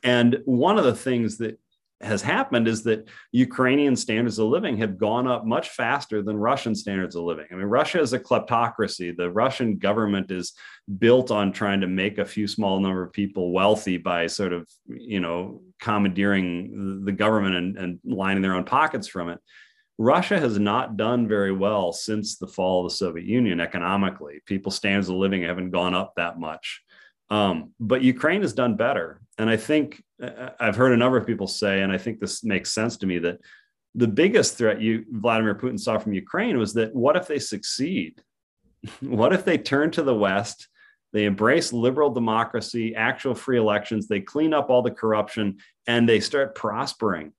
And one of the things that has happened is that Ukrainian standards of living have gone up much faster than Russian standards of living. I mean, Russia is a kleptocracy. The Russian government is built on trying to make a few small number of people wealthy by sort of, you know, commandeering the government and, and lining their own pockets from it. Russia has not done very well since the fall of the Soviet Union economically. People's standards of living haven't gone up that much. Um, but Ukraine has done better. And I think uh, I've heard a number of people say, and I think this makes sense to me, that the biggest threat you Vladimir Putin saw from Ukraine was that what if they succeed? what if they turn to the West? They embrace liberal democracy, actual free elections, they clean up all the corruption, and they start prospering.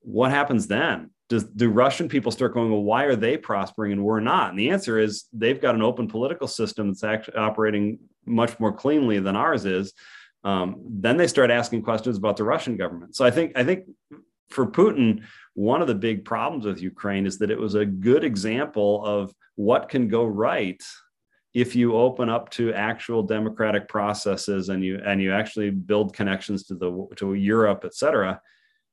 What happens then? Does, do Russian people start going, well, why are they prospering and we're not? And the answer is they've got an open political system that's actually operating much more cleanly than ours is. Um, then they start asking questions about the Russian government. So I think I think for Putin, one of the big problems with Ukraine is that it was a good example of what can go right if you open up to actual democratic processes and you and you actually build connections to the to Europe, et cetera.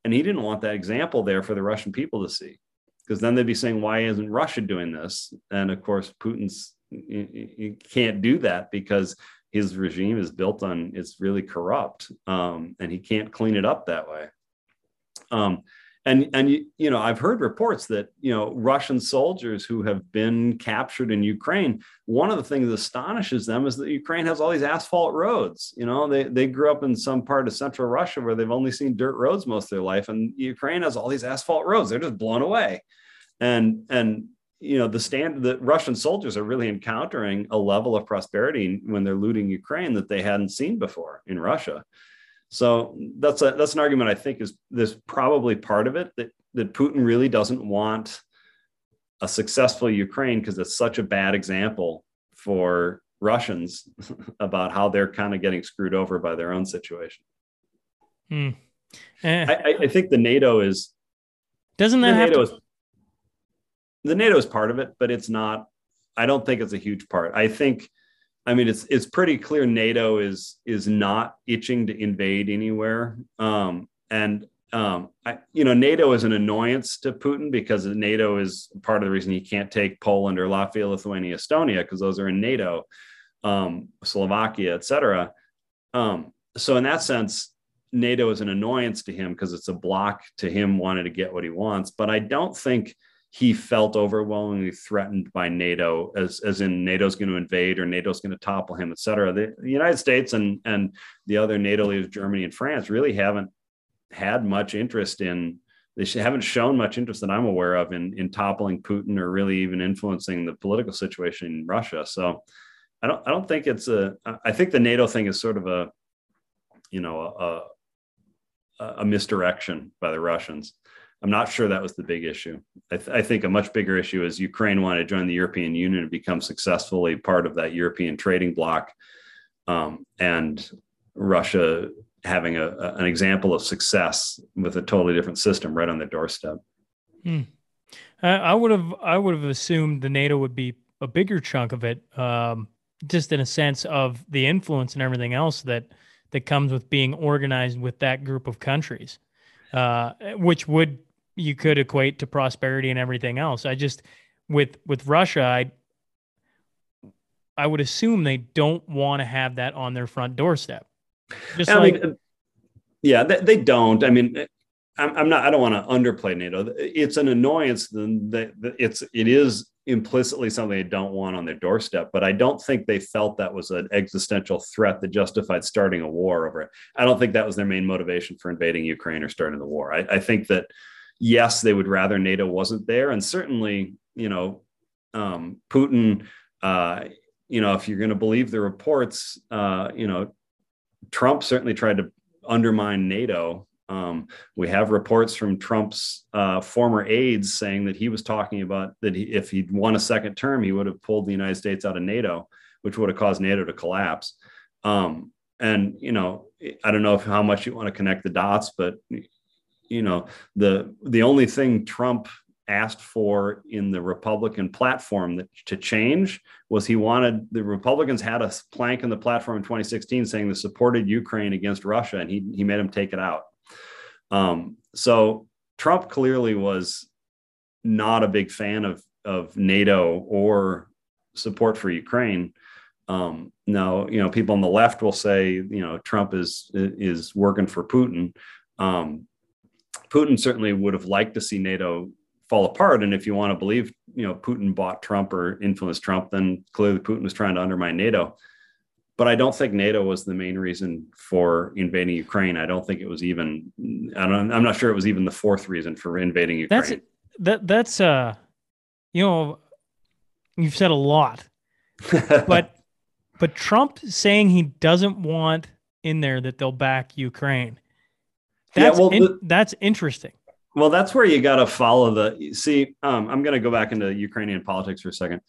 And he didn't want that example there for the Russian people to see, because then they'd be saying, "Why isn't Russia doing this?" And of course, Putin's you can't do that because his regime is built on it's really corrupt, um, and he can't clean it up that way. Um, and and you, you know i've heard reports that you know russian soldiers who have been captured in ukraine one of the things that astonishes them is that ukraine has all these asphalt roads. You know they, they grew up in some part of central russia where they've only seen dirt roads most of their life and ukraine has all these asphalt roads. They're just blown away. And and you know the stand the russian soldiers are really encountering a level of prosperity when they're looting ukraine that they hadn't seen before in russia so that's a that's an argument I think is there's probably part of it that that Putin really doesn't want a successful Ukraine because it's such a bad example for Russians about how they're kind of getting screwed over by their own situation. Hmm. Eh. I, I, think the NATO is doesn't that have NATO to... is, the NATO is part of it, but it's not. I don't think it's a huge part. I think I mean, it's it's pretty clear NATO is is not itching to invade anywhere, um, and um, I, you know, NATO is an annoyance to Putin because NATO is part of the reason he can't take Poland or Latvia, Lithuania, Estonia because those are in NATO, um, Slovakia, etc. Um, so in that sense, NATO is an annoyance to him because it's a block to him wanting to get what he wants. But I don't think he felt overwhelmingly threatened by NATO, as, as in NATO's going to invade or NATO's going to topple him, et cetera. The, the United States and, and the other NATO leaders, Germany and France, really haven't had much interest in, they haven't shown much interest that I'm aware of in, in toppling Putin or really even influencing the political situation in Russia. So I don't, I don't think it's a, I think the NATO thing is sort of a, you know, a, a misdirection by the Russians. I'm not sure that was the big issue. I, th- I, think a much bigger issue is Ukraine wanted to join the European Union and become successfully part of that European trading bloc, um, and Russia having a, a, an example of success with a totally different system right on their doorstep. Hmm. I would have I would have assumed the NATO would be a bigger chunk of it, um, just in a sense of the influence and everything else that that comes with being organized with that group of countries, uh, which would you could equate to prosperity and everything else. I just with with Russia, I I would assume they don't want to have that on their front doorstep. Just I like mean, uh, yeah, they, they, don't. I mean, I'm, I'm, not. I don't want to underplay NATO. It's an annoyance. Then it's it is implicitly something they don't want on their doorstep. But I don't think they felt that was an existential threat that justified starting a war over it. I don't think that was their main motivation for invading Ukraine or starting the war. I, I think that yes, they would rather NATO wasn't there. And certainly, you know, um, Putin, uh, you know, if you're going to believe the reports, uh, you know, Trump certainly tried to undermine NATO. Um, we have reports from Trump's uh, former aides saying that he was talking about that he, if he'd won a second term, he would have pulled the United States out of NATO, which would have caused NATO to collapse. Um, and you know, I don't know if, how much you want to connect the dots, but you know the the only thing Trump asked for in the Republican platform that, to change was he wanted the Republicans had a plank in the platform in 2016 saying they supported Ukraine against Russia, and he he made them take it out. Um, so Trump clearly was not a big fan of of NATO or support for Ukraine. Um, now, you know, people on the left will say, you know, Trump is is working for Putin. Um, Putin certainly would have liked to see NATO fall apart. And if you want to believe, you know, Putin bought Trump or influenced Trump, then clearly Putin was trying to undermine NATO. but I don't think NATO was the main reason for invading Ukraine. I don't think it was even. I don't. I'm not sure it was even the fourth reason for invading Ukraine. That's that. That's uh, you know, you've said a lot, but but Trump saying he doesn't want in there that they'll back Ukraine. That's yeah, well, in, the, that's interesting. Well, that's where you got to follow the. See, um, I'm going to go back into Ukrainian politics for a second.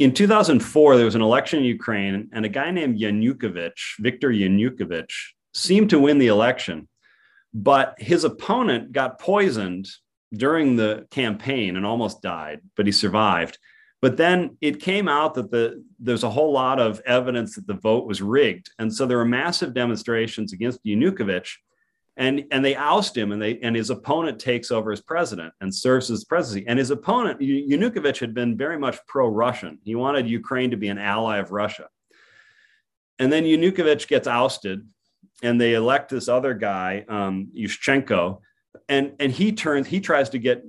In 2004, there was an election in Ukraine, and a guy named Yanukovych, Viktor Yanukovych, seemed to win the election, but his opponent got poisoned during the campaign and almost died, but he survived. But then it came out that the there's a whole lot of evidence that the vote was rigged, and so there were massive demonstrations against Yanukovych and and they oust him and they and his opponent takes over as president and serves as presidency. And his opponent Yanukovych had been very much pro-russian. He wanted ukraine to be an ally of russia. And then Yanukovych gets ousted and they elect this other guy um, Yushchenko. And and he turns he tries to get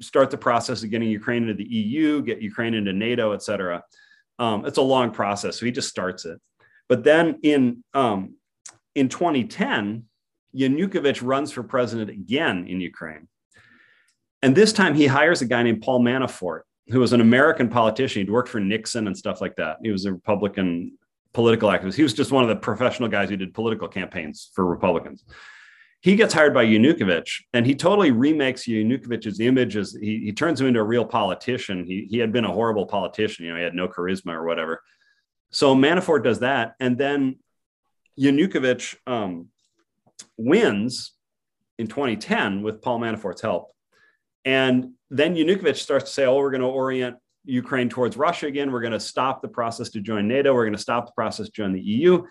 start the process of getting ukraine into the eu get ukraine into nato et cetera. Um, it's a long process so he just starts it. But then in um, in 2010 Yanukovych runs for president again in Ukraine. And this time he hires a guy named Paul Manafort, who was an American politician. He'd worked for Nixon and stuff like that. He was a Republican political activist. He was just one of the professional guys who did political campaigns for Republicans. He gets hired by Yanukovych and he totally remakes Yanukovych's image as he, he turns him into a real politician. He, he had been a horrible politician, you know, he had no charisma or whatever. So Manafort does that. And then Yanukovych um, wins in 2010 with Paul Manafort's help. And then Yanukovych starts to say, oh, we're going to orient Ukraine towards Russia again. We're going to stop the process to join NATO. We're going to stop the process to join the EU.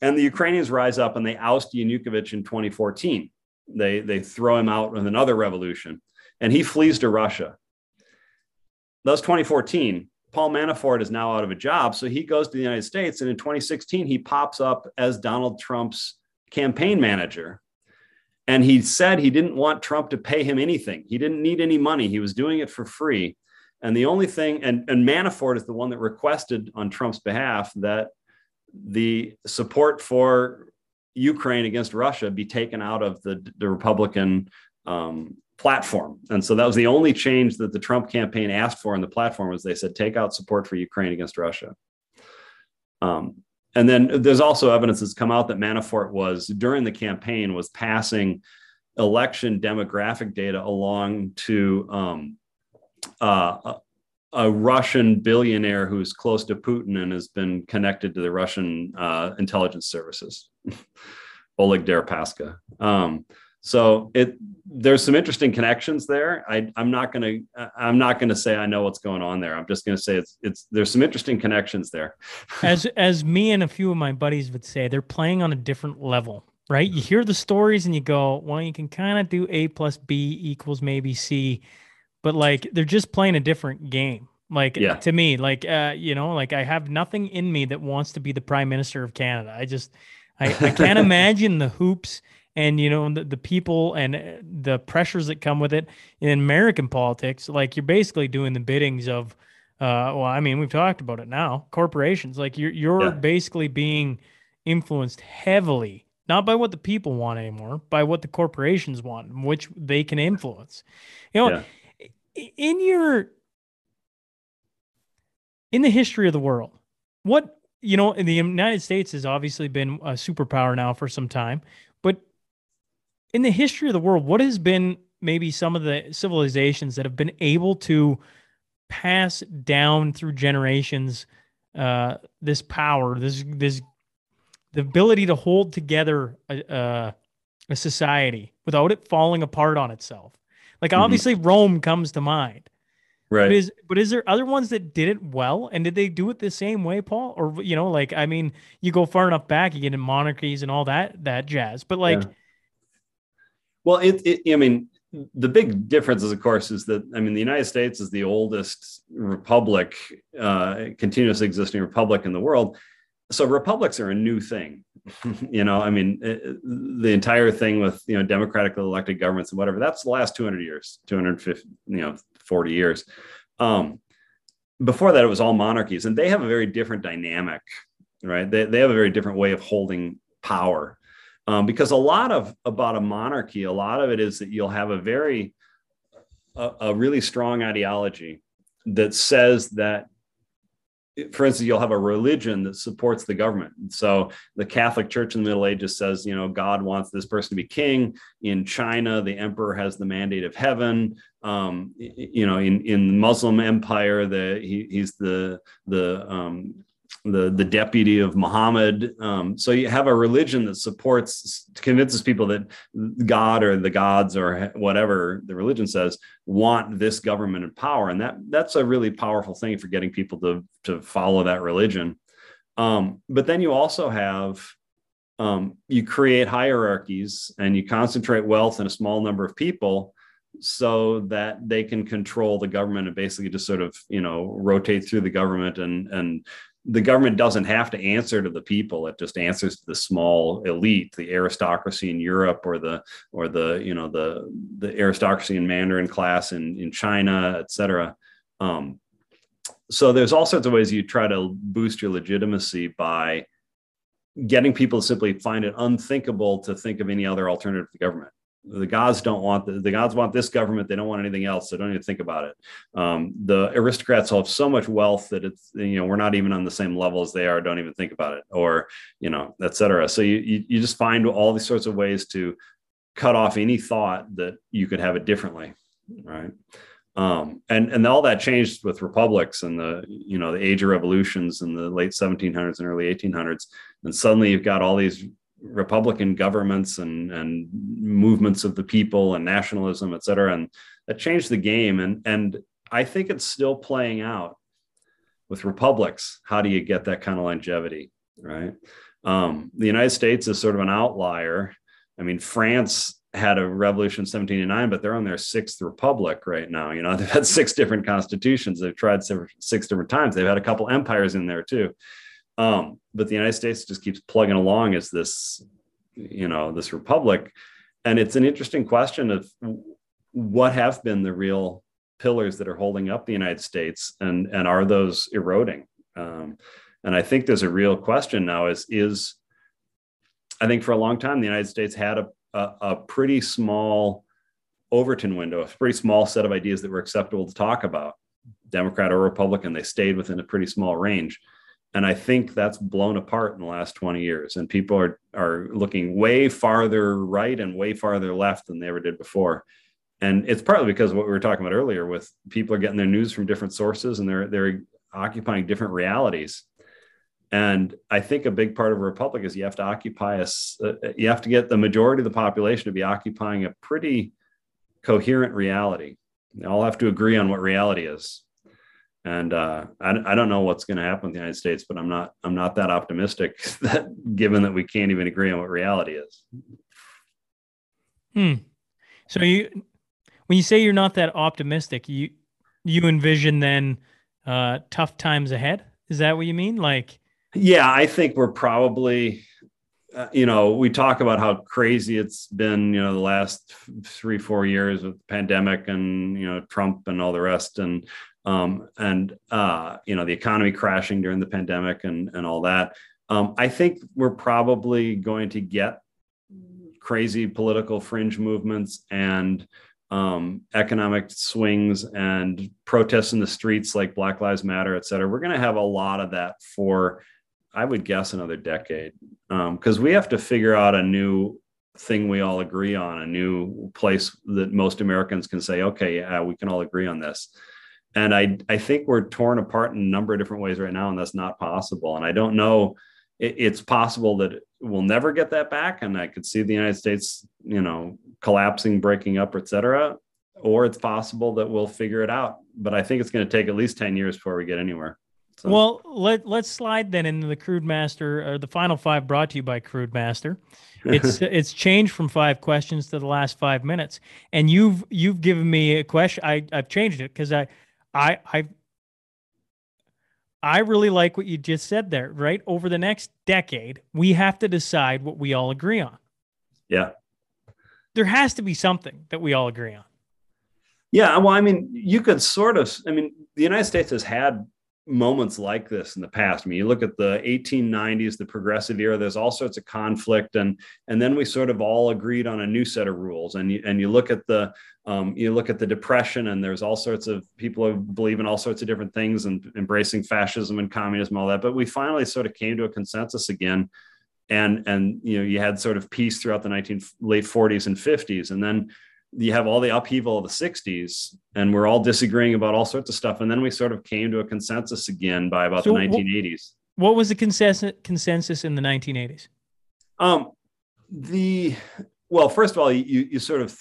And the Ukrainians rise up and they oust Yanukovych in 2014. They, they throw him out with another revolution and he flees to Russia. That was 2014. Paul Manafort is now out of a job. So he goes to the United States. And in 2016, he pops up as Donald Trump's campaign manager. And he said he didn't want Trump to pay him anything. He didn't need any money. He was doing it for free. And the only thing, and, and Manafort is the one that requested on Trump's behalf that the support for Ukraine against Russia be taken out of the, the Republican um, platform. And so that was the only change that the Trump campaign asked for in the platform was they said, take out support for Ukraine against Russia. Um, and then there's also evidence that's come out that Manafort was during the campaign was passing election demographic data along to um, uh, a, Russian billionaire who's close to Putin and has been connected to the Russian uh, intelligence services, Oleg Deripaska. Um, so it there's some interesting connections there. I, I'm not gonna I'm not gonna say I know what's going on there. I'm just gonna say it's it's there's some interesting connections there. as as me and a few of my buddies would say, they're playing on a different level, right? You hear the stories and you go, well, you can kind of do A plus B equals maybe C, but like they're just playing a different game. Like yeah. to me, like uh, you know, like I have nothing in me that wants to be the prime minister of Canada. I just I, I can't imagine the hoops and you know the, the people and uh, the pressures that come with it in American politics. Like you're basically doing the biddings of, uh, well, I mean, we've talked about it now. Corporations, like you're you're yeah. basically being influenced heavily, not by what the people want anymore, by what the corporations want, which they can influence. You know, yeah. in your in the history of the world, what you know, in the United States has obviously been a superpower now for some time in the history of the world, what has been maybe some of the civilizations that have been able to pass down through generations uh, this power, this this the ability to hold together a, a, a society without it falling apart on itself. Like mm-hmm. obviously Rome comes to mind. Right. But is but is there other ones that did it well? And did they do it the same way, Paul? Or you know, like I mean, you go far enough back, you get in monarchies and all that that jazz. But like yeah. Well, it, it, I mean, the big difference is, of course, is that I mean, the United States is the oldest republic, uh, continuously existing republic in the world. So republics are a new thing. you know, I mean, it, the entire thing with you know democratically elected governments and whatever that's the last 200 years, 250, you know, 40 years. Um, before that, it was all monarchies, and they have a very different dynamic right? They, they have a very different way of holding power. Um, because a lot of about a monarchy, a lot of it is that you'll have a very, a, a really strong ideology that says that for instance, you'll have a religion that supports the government. So the Catholic Church in the Middle Ages says, you know, God wants this person to be king. In China, the emperor has the mandate of heaven. Um, you know, in in Muslim empire, the he, he's the the um, the the deputy of Muhammad. Um, so you have a religion that supports, convinces people that God or the gods or whatever the religion says want this government in power, and that that's a really powerful thing for getting people to to follow that religion. Um, but then you also have um, you create hierarchies and you concentrate wealth in a small number of people so that they can control the government and basically just sort of you know rotate through the government and and the government doesn't have to answer to the people. It just answers to the small elite the aristocracy in europe or the or the you know the the aristocracy in mandarin class in in china et cetera. Um, so there's all sorts of ways you try to boost your legitimacy by getting people to simply find it unthinkable to think of any other alternative to government the gods don't want the, the gods want this government. They don't want anything else. So don't even think about it. Um, the aristocrats have so much wealth that it's you know we're not even on the same level as they are. Don't even think about it or you know et cetera. So you, you, you just find all these sorts of ways to cut off any thought that you could have it differently right? Um, and and all that changed with republics and the you know the age of revolutions in the late 1700s and early 1800s and suddenly you've got all these Republican governments and and movements of the people and nationalism, et cetera, and that changed the game. And and I think it's still playing out with republics. How do you get that kind of longevity, right? Um, the United States is sort of an outlier. I mean, France had a revolution in 1789, but they're on their sixth republic right now. You know, they've had six different constitutions. They've tried six different times. They've had a couple empires in there too. Um, but the United States just keeps plugging along as this, you know, this republic. And it's an interesting question of what have been the real pillars that are holding up the United States and, and are those eroding? Um, and I think there's a real question now is, is I think for a long time, the United States had a, a, a pretty small Overton window, a pretty small set of ideas that were acceptable to talk about. Democrat or Republican, they stayed within a pretty small range and i think that's blown apart in the last 20 years. And people are are looking way farther right and way farther left than they ever did before. And it's partly because what we were talking about earlier with people are getting their news from different sources and they're they're occupying different realities. And i think a big part of a republic is you have to occupy a uh, you have to get the majority of the population to be occupying a pretty coherent reality. They all have to agree on what reality is and uh, I, I don't know what's going to happen with the United States, but I'm not I'm not that optimistic that given that we can't even agree on what reality is. Hmm. So you when you say you're not that optimistic, you you envision then uh, tough times ahead. Is that what you mean? Like, yeah, I think we're probably. Uh, you know, we talk about how crazy it's been, you know, the last three, four years with the pandemic and, you know, Trump and all the rest. And um, and uh, you know the economy crashing during the pandemic and and all that. Um, I think we're probably going to get crazy political fringe movements and um, economic swings and protests in the streets like Black Lives Matter, et cetera. We're going to have a lot of that for, I would guess, another decade because um, we have to figure out a new thing we all agree on, a new place that most Americans can say, okay, yeah, we can all agree on this and I I think we're torn apart in a number of different ways right now, and that's not possible. And I don't know. It, it's possible that we'll never get that back, and I could see the United States, you know, collapsing, breaking up, et cetera. Or it's possible that we'll figure it out. But I think it's going to take at least ten years before we get anywhere. So. Well, let let's slide then into the Crude Master, or the final five brought to you by Crude Master. It's it's changed from five questions to the last five minutes, and you've you've given me a question. I I've changed it because I I I I really like what you just said there, right? Over the next decade, we have to decide what we all agree on. Yeah. There has to be something that we all agree on. Yeah, well, I mean, you could sort of I mean, the United States has had moments like this in the past. I mean, you look at the 1890s, the progressive era. There's all sorts of conflict, and and then we sort of all agreed on a new set of rules. And you, and you look at the um, you look at the depression, and there's all sorts of people who believe in all sorts of different things and embracing fascism and communism, all that. But we finally sort of came to a consensus again. And, and you know you had sort of peace throughout the 19 late 40s and 50s and then you have all the upheaval of the 60s and we're all disagreeing about all sorts of stuff. And then we sort of came to a consensus again by about So the wh- 1980s What was the consensus consensus in the 1980s? um the well first of all you you sort of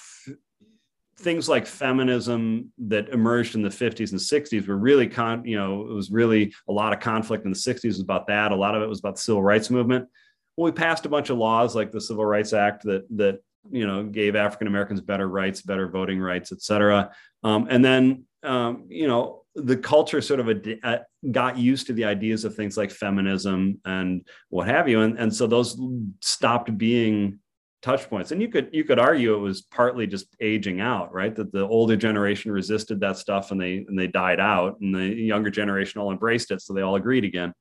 things like feminism that emerged in the 50s and 60s were really con you know it was really a lot of conflict in the 60s was about that. A lot of it was about the civil rights movement. Well we passed a bunch of laws like the civil rights act that that you know gave african americans better rights better voting rights et cetera. Um, and then um, you know the culture sort of ad- got used to the ideas of things like feminism and what have you. And, and so those stopped being touch points. And you could you could argue it was partly just aging out right? That the older generation resisted that stuff and they and they died out and the younger generation all embraced it so they all agreed again.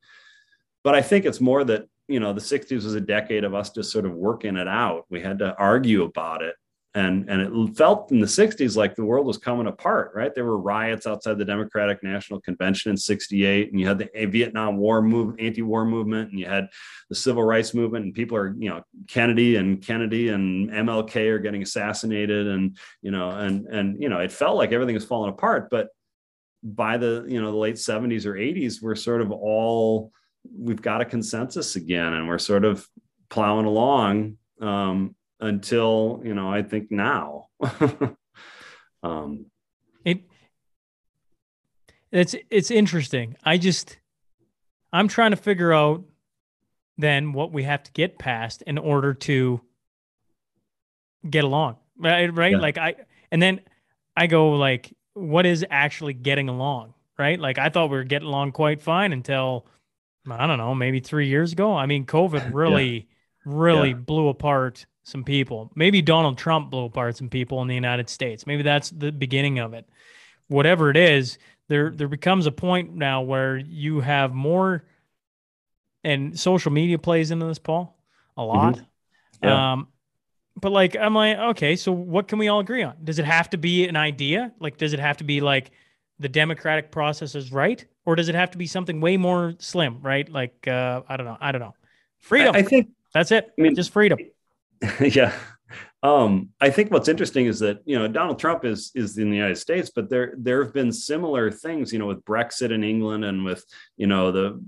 But i think it's more that you know the 60s was a decade of us just sort of working it out. We had to argue about it. And and it felt in the 60s like the world was coming apart right? There were riots outside the democratic national convention in 68 and you had the vietnam war move anti-war movement and you had the civil rights movement and people are you know kennedy and kennedy and mlk are getting assassinated and you know and and you know it felt like everything was falling apart. But by the you know the late 70s or 80s we're sort of all we've got a consensus again and we're sort of plowing along um, until you know i think now um, It it's it's interesting. I just I'm trying to figure out then what we have to get past in order to get along. Right? Right? Yeah. Like I and then I go like what is actually getting along? Right? Like I thought we were getting along quite fine until I don't know, maybe 3 years ago. I mean, COVID really really Yeah. blew apart some people. Maybe Donald Trump blew apart some people in the United States. Maybe that's the beginning of it. Whatever it is, there there becomes a point now where you have more and social media plays into this, Paul, a lot. Yeah. Um but like I'm like, okay, so what can we all agree on? Does it have to be an idea? Like does it have to be like the democratic process is right? Or does it have to be something way more slim, right? Like uh I don't know. I don't know. Freedom. I, I think That's it. I mean- just freedom. yeah um i think what's interesting is that you know donald trump is is in the united states but there there have been similar things you know with brexit in england and with you know the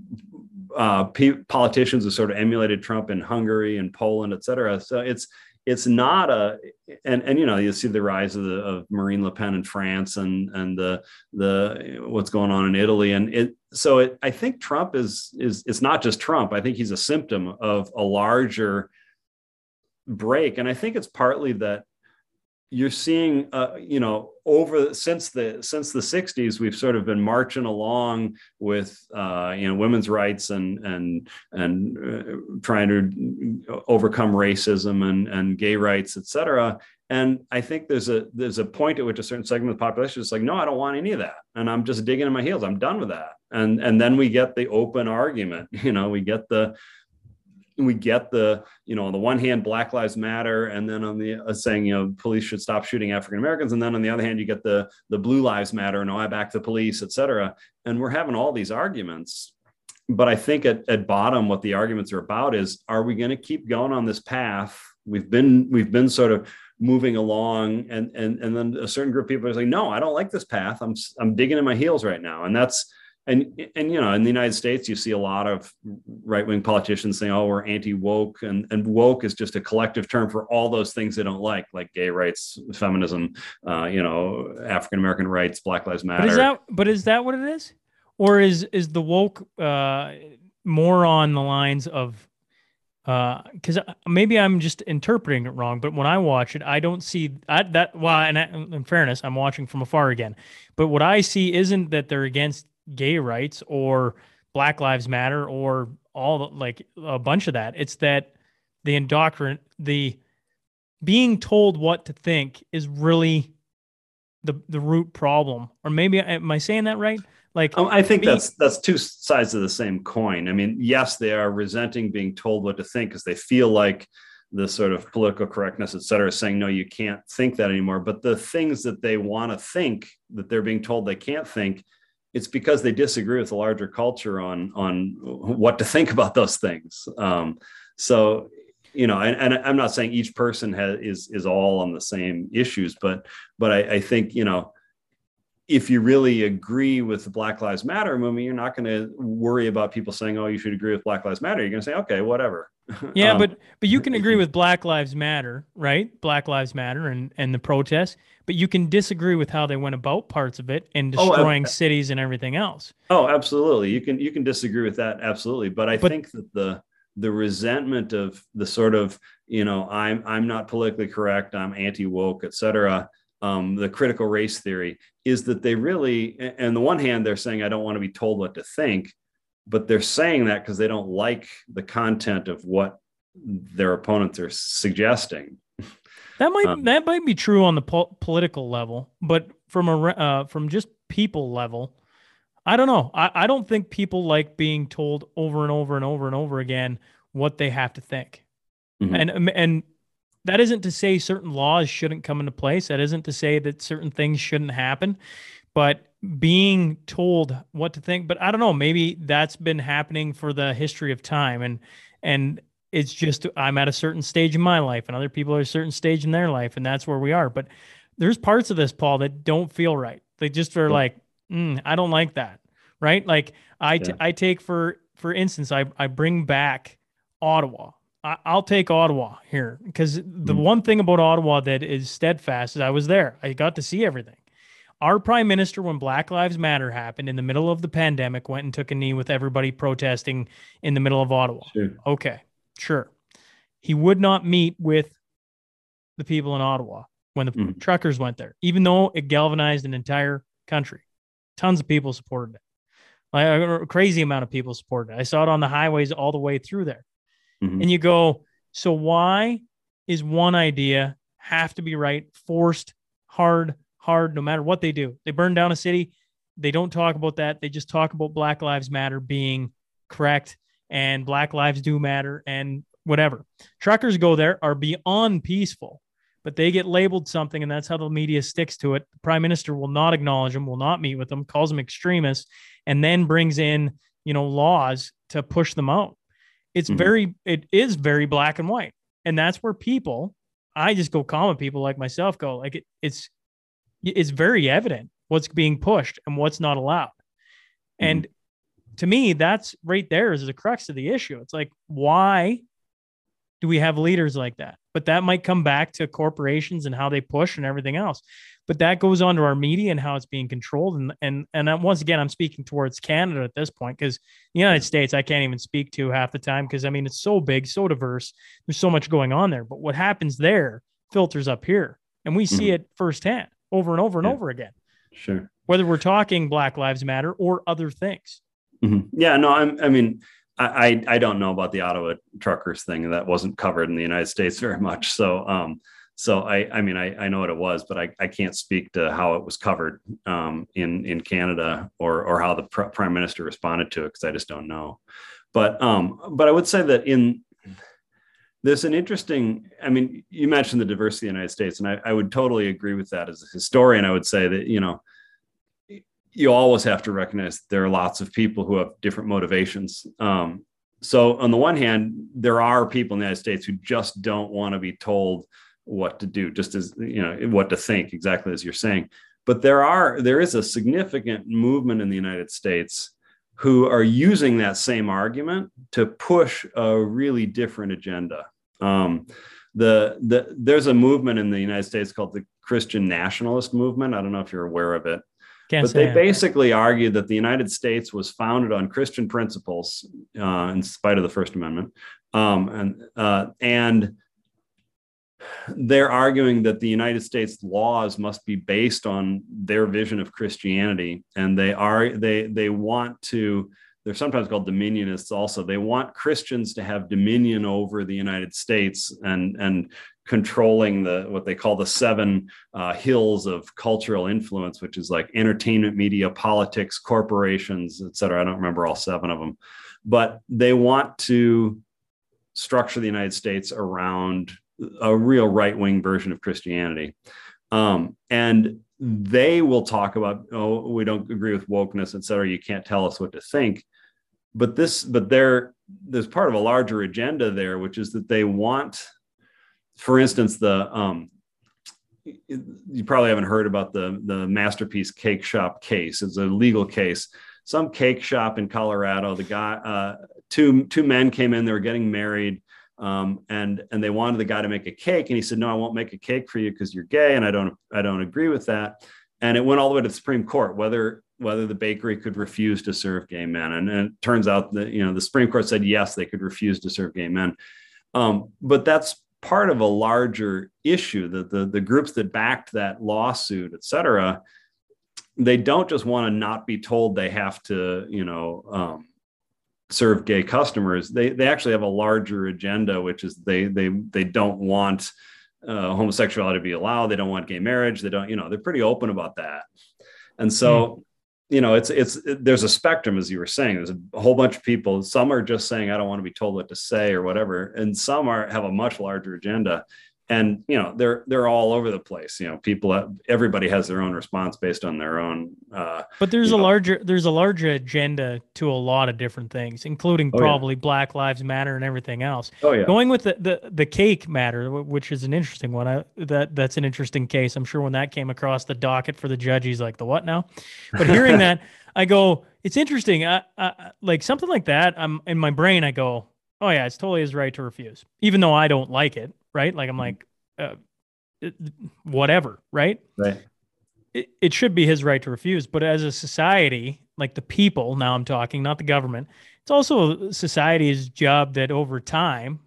uh pe- politicians who sort of emulated trump in hungary and poland et cetera so it's it's not a and and you know you see the rise of the of marine le pen in france and and the the what's going on in italy. And it so it i think trump is is it's not just trump. I think he's a symptom of a larger break. And i think it's partly that you're seeing uh, you know over since the since the 60s we've sort of been marching along with uh, you know women's rights and and and uh, trying to overcome racism and and gay rights et cetera. And i think there's a there's a point at which a certain segment of the population is like no i don't want any of that. And i'm just digging in my heels. I'm done with that. And and then we get the open argument you know we get the we get the you know on the one hand black lives matter and then on the uh, saying you know police should stop shooting african americans and then on the other hand you get the the blue lives matter and i back the police et cetera. And we're having all these arguments. But i think at, at bottom what the arguments are about is are we going to keep going on this path? We've been we've been sort of moving along and and and then a certain group of people are saying no i don't like this path. I'm i'm digging in my heels right now. And that's and and you know in the united states you see a lot of right-wing politicians saying oh we're anti-woke and and woke is just a collective term for all those things they don't like like gay rights feminism uh, you know african american rights black lives matter But is that but is that what it is? Or is is the woke uh more on the lines of uh cuz maybe I'm just interpreting it wrong, but when I watch it, I don't see I, that well and I, in fairness, I'm watching from afar again. But what I see isn't that they're against gay rights or black lives matter or all like a bunch of that. It's that the indoctrinate the being told what to think is really the the root problem. Or maybe am I saying that right? Like Um, I think being- that's that's two sides of the same coin. I mean, yes, they are resenting being told what to think because they feel like the sort of political correctness, et cetera, saying no, you can't think that anymore. But the things that they want to think that they're being told they can't think, it's because they disagree with the larger culture on on what to think about those things. Um, so you know, and, and I'm not saying each person has is is all on the same issues, but but I, I think you know if you really agree with the Black Lives Matter movement, you're not going to worry about people saying, "Oh, you should agree with Black Lives Matter." You're going to say, "Okay, whatever." Yeah, Um, but but you can agree with Black Lives Matter, right? Black Lives Matter and and the protests, but you can disagree with how they went about parts of it and Oh, destroying cities and everything else. oh, absolutely. You can you can disagree with that, absolutely. But I But- think that the the resentment of the sort of you know I'm I'm not politically correct, I'm anti woke, et cetera. Um, the critical race theory is that they really, and the one hand, they're saying I don't want to be told what to think, but they're saying that because they don't like the content of what their opponents are suggesting. That might Um, that might be true on the po- political level, but from a uh, from just people level, I don't know. I, I don't think people like being told over and over and over and over again what they have to think. Mhm. And um, and that isn't to say certain laws shouldn't come into place. That isn't to say that certain things shouldn't happen. But being told what to think, but I don't know, maybe that's been happening for the history of time. And and it's just I'm at a certain stage in my life and other people are at a certain stage in their life, and that's where we are. But there's parts of this, Paul, that don't feel right. They just are Yeah. like, mm, I don't like that. Right. Like I, t- Yeah. I take for, for instance, I, I bring back Ottawa. I'll take Ottawa here because the Mhm. one thing about Ottawa that is steadfast is I was there. I got to see everything. Our prime minister, when Black Lives Matter happened in the middle of the pandemic, went and took a knee with everybody protesting in the middle of Ottawa. Sure. Okay, sure. He would not meet with the people in Ottawa when the Mhm. truckers went there, even though it galvanized an entire country. Tons of people supported it. Like a crazy amount of people supported it. I saw it on the highways all the way through there. Mhm. And you go, so why is one idea have to be right, forced, hard, hard, no matter what they do? They burn down a city. They don't talk about that. They just talk about Black Lives Matter being correct and Black Lives do matter and whatever. Truckers go there are beyond peaceful, but they get labeled something, and that's how the media sticks to it. The prime minister will not acknowledge them, will not meet with them, calls them extremists, and then brings in, you know, laws to push them out. It's Mhm. very, it is very black and white. And that's where people, I just go calm people like myself, go like it, it's, it's very evident what's being pushed and what's not allowed. And to me, that's right there is the crux of the issue. It's like, why do we have leaders like that? But that might come back to corporations and how they push and everything else. But that goes on to our media and how it's being controlled. And and and once again, I'm speaking towards Canada at this point because the United States I can't even speak to half the time because I mean it's so big, so diverse. There's so much going on there. But what happens there filters up here, and we see Mhm. it firsthand over and over and Yeah. over again. Sure. Whether we're talking Black Lives Matter or other things. Mhm. Yeah, no, I'm, I mean, I, I I don't know about the Ottawa truckers thing. That wasn't covered in the United States very much. So, um, so I, I mean, I, I know what it was, but I, I can't speak to how it was covered um, in in Canada or or how the pr- prime minister responded to it because I just don't know. But um, but I would say that in there's an interesting. I mean, you mentioned the diversity of the United States, and I, I would totally agree with that. As a historian, I would say that you know you always have to recognize there are lots of people who have different motivations. Um, so on the one hand, there are people in the United States who just don't want to be told what to do, just as you know what to think, exactly as you're saying. But there are there is a significant movement in the United States who are using that same argument to push a really different agenda. Um, the, the there's a movement in the United States called the Christian Nationalist Movement. I don't know if you're aware of it Can't but they basically argued that the United States was founded on Christian principles, uh, in spite of the First Amendment, um, and uh, and they're arguing that the United States laws must be based on their vision of Christianity, and they are they they want to. They're sometimes called dominionists. Also, they want Christians to have dominion over the United States and and controlling the what they call the seven uh, hills of cultural influence, which is like entertainment, media, politics, corporations, et cetera. I don't remember all seven of them, but they want to structure the United States around a real right wing version of Christianity. Um, and they will talk about, oh, we don't agree with wokeness, et cetera. You can't tell us what to think. But this, but there, there's part of a larger agenda there, which is that they want, for instance, the um, you probably haven't heard about the the masterpiece cake shop case. It's a legal case. Some cake shop in Colorado. The guy, uh, two two men came in. They were getting married um, and and they wanted the guy to make a cake, and he said, "No, I won't make a cake for you because you're gay, and I don't I don't agree with that." And it went all the way to the Supreme Court whether whether the bakery could refuse to serve gay men, and, and it turns out that you know the Supreme Court said yes, they could refuse to serve gay men, um, but that's part of a larger issue that the the groups that backed that lawsuit, et cetera, they don't just want to not be told they have to, you know. Um, serve gay customers they they actually have a larger agenda which is they they they don't want uh, homosexuality to be allowed. They don't want gay marriage. They don't you know they're pretty open about that. And so mm. you know it's it's it, there's a spectrum as you were saying. There's a whole bunch of people. Some are just saying i don't want to be told what to say or whatever. And some are have a much larger agenda and you know they're they're all over the place you know people everybody has their own response based on their own uh, but there's a know. larger there's a larger agenda to a lot of different things including Oh, probably black lives matter and everything else. Oh yeah. Going with the, the the cake matter wh- which is an interesting one I, that that's an interesting case. I'm sure when that came across the docket for the judge he's like the what now? But hearing that i go it's interesting. I, I like something like that i'm in my brain i go oh yeah it's totally his right to refuse even though i don't like it right? Like i'm like uh, whatever right? Right. It, it should be his right to refuse but as a society like the people now i'm talking not the government it's also society's job that over time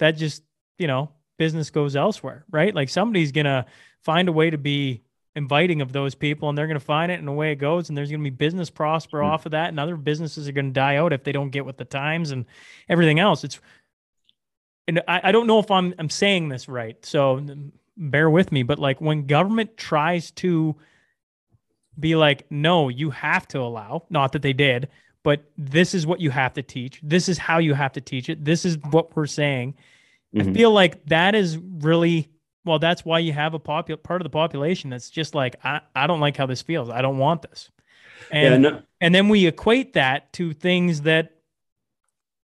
that just you know business goes elsewhere right? Like somebody's gonna find a way to be inviting of those people and they're gonna find it and away it goes and there's gonna be business prosper Hmm. off of that and other businesses are gonna die out if they don't get with the times and everything else. It's and I, I don't know if I'm I'm saying this right, so mm, bear with me. But like when government tries to be like, no, you have to allow, not that they did, but this is what you have to teach. This is how you have to teach it. This is what we're saying. I Mhm. feel like that is really well. That's why you have a popular part of the population that's just like, I, I don't like how this feels. I don't want this. yeah And no, and then we equate that to things that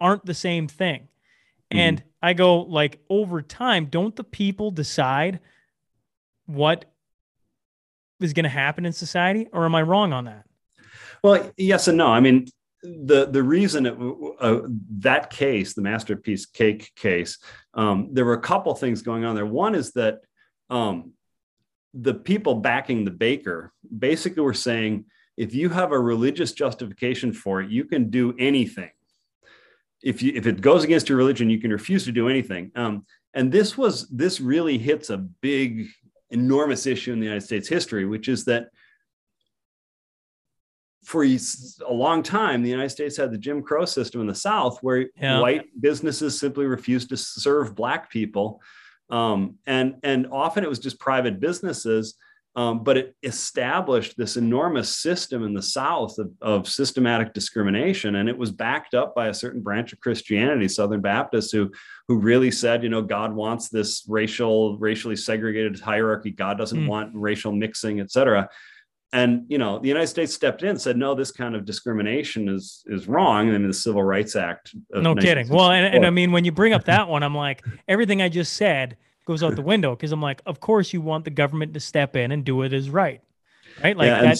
aren't the same thing. Mm-hmm. And I go like over time, don't the people decide what is going to happen in society or am I wrong on that? Well, yes and no. I mean, the the reason it, uh, that case, the masterpiece cake case, um, there were a couple things going on there. One is that um, the people backing the baker basically were saying, if you have a religious justification for it, you can do anything. If you if it goes against your religion, you can refuse to do anything. Um, and this was this really hits a big, enormous issue in the United States history, which is that for a long time, the United States had the Jim Crow system in the South, where Yeah. white businesses simply refused to serve black people, um, and and often it was just private businesses. Um, but it established this enormous system in the South of, of systematic discrimination, and it was backed up by a certain branch of Christianity, Southern Baptists, who who really said, you know, God wants this racial, racially segregated hierarchy. God doesn't Hmm. want racial mixing, et cetera and you know the united states stepped in and said no this kind of discrimination is is wrong and the civil rights act of No kidding. Well, and, and I mean, when you bring up that one, I'm like, everything I just said goes out the window because I'm like, of course you want the government to step in and do it as right. Right. Like Yeah, that.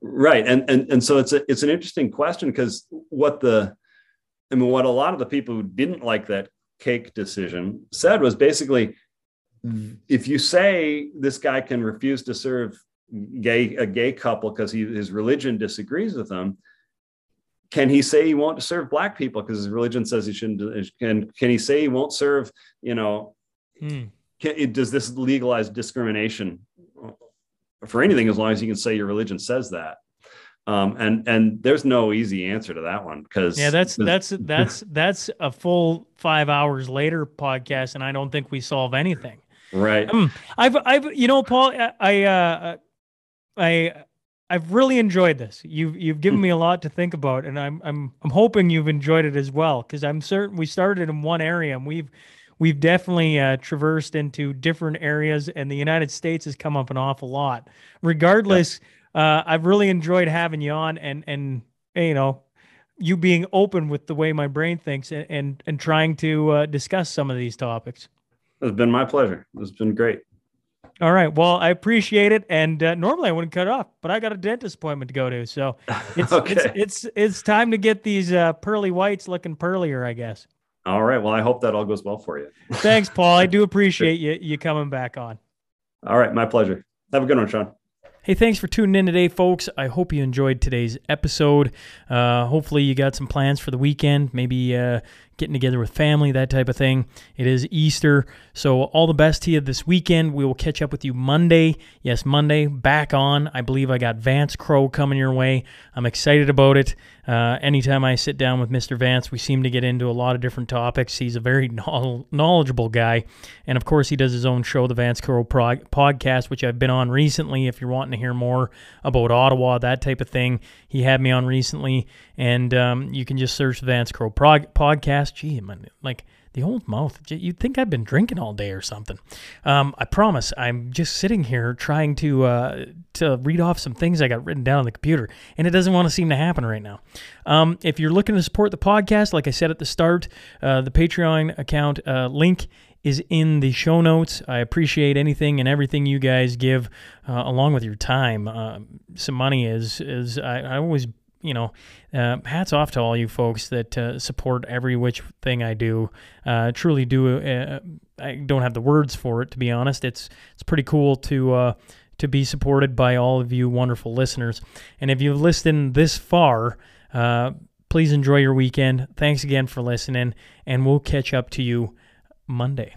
right and and and so it's a, it's an interesting question because what the i mean what a lot of the people who didn't like that cake decision said was basically if you say this guy can refuse to serve gay a gay couple because his religion disagrees with them can he say he won't serve black people because his religion says he shouldn't can can he say he won't serve you know Hmm. can, it- does this legalize discrimination for anything as long as you can say your religion says that Um, and and there's no easy answer to that one because Yeah, that's that's that's that's a full five hours later podcast, and I don't think we solve anything. right. Um, I've I've you know, Paul, I I uh, I I've really enjoyed this. You've you've given me a lot to think about, and I'm I'm I'm hoping you've enjoyed it as well. Because I'm certain we started in one area, and we've we've definitely uh, traversed into different areas, and the United States has come up an awful lot. Regardless, uh, I've really enjoyed having you on, and and you know, you being open with the way my brain thinks, and and, and trying to uh, discuss some of these topics. It's been my pleasure. It's been great. All right. Well, I appreciate it, and uh, normally I wouldn't cut off, but I got a dentist appointment to go to, so it's Okay. it's, it's it's time to get these uh, pearly whites looking pearlier, I guess. All right. Well, I hope that all goes well for you. Thanks, Paul. I do appreciate you you coming back on. All right. My pleasure. Have a good one, Sean. Hey, thanks for tuning in today, folks. I hope you enjoyed today's episode. Uh, hopefully, you got some plans for the weekend, maybe uh, getting together with family, that type of thing. It is Easter, so all the best to you this weekend. We will catch up with you Monday. Yes, Monday, back on. I believe I got Vance Crowe coming your way. I'm excited about it. Uh, anytime I sit down with Mr. Vance, we seem to get into a lot of different topics. He's a very knowledgeable guy. And of course, he does his own show, the Vance Crowe Prog- Podcast, which I've been on recently. If you're wanting to hear more about Ottawa, that type of thing, he had me on recently. And um, you can just search Vance Crowe Prog- Podcast. Gee, man, like the old mouth. You'd think I've been drinking all day or something. Um, I promise. I'm just sitting here trying to uh, to read off some things I got written down on the computer, and it doesn't want to seem to happen right now. Um, if you're looking to support the podcast, like I said at the start, uh, the Patreon account uh, link is in the show notes. I appreciate anything and everything you guys give, uh, along with your time. Uh, some money is is I, I always you know, uh, hats off to all you folks that uh, support every which thing I do. Uh, truly do. Uh, I don't have the words for it to be honest. It's it's pretty cool to uh, to be supported by all of you wonderful listeners. And if you've listened this far, uh, please enjoy your weekend. Thanks again for listening, and we'll catch up to you Monday.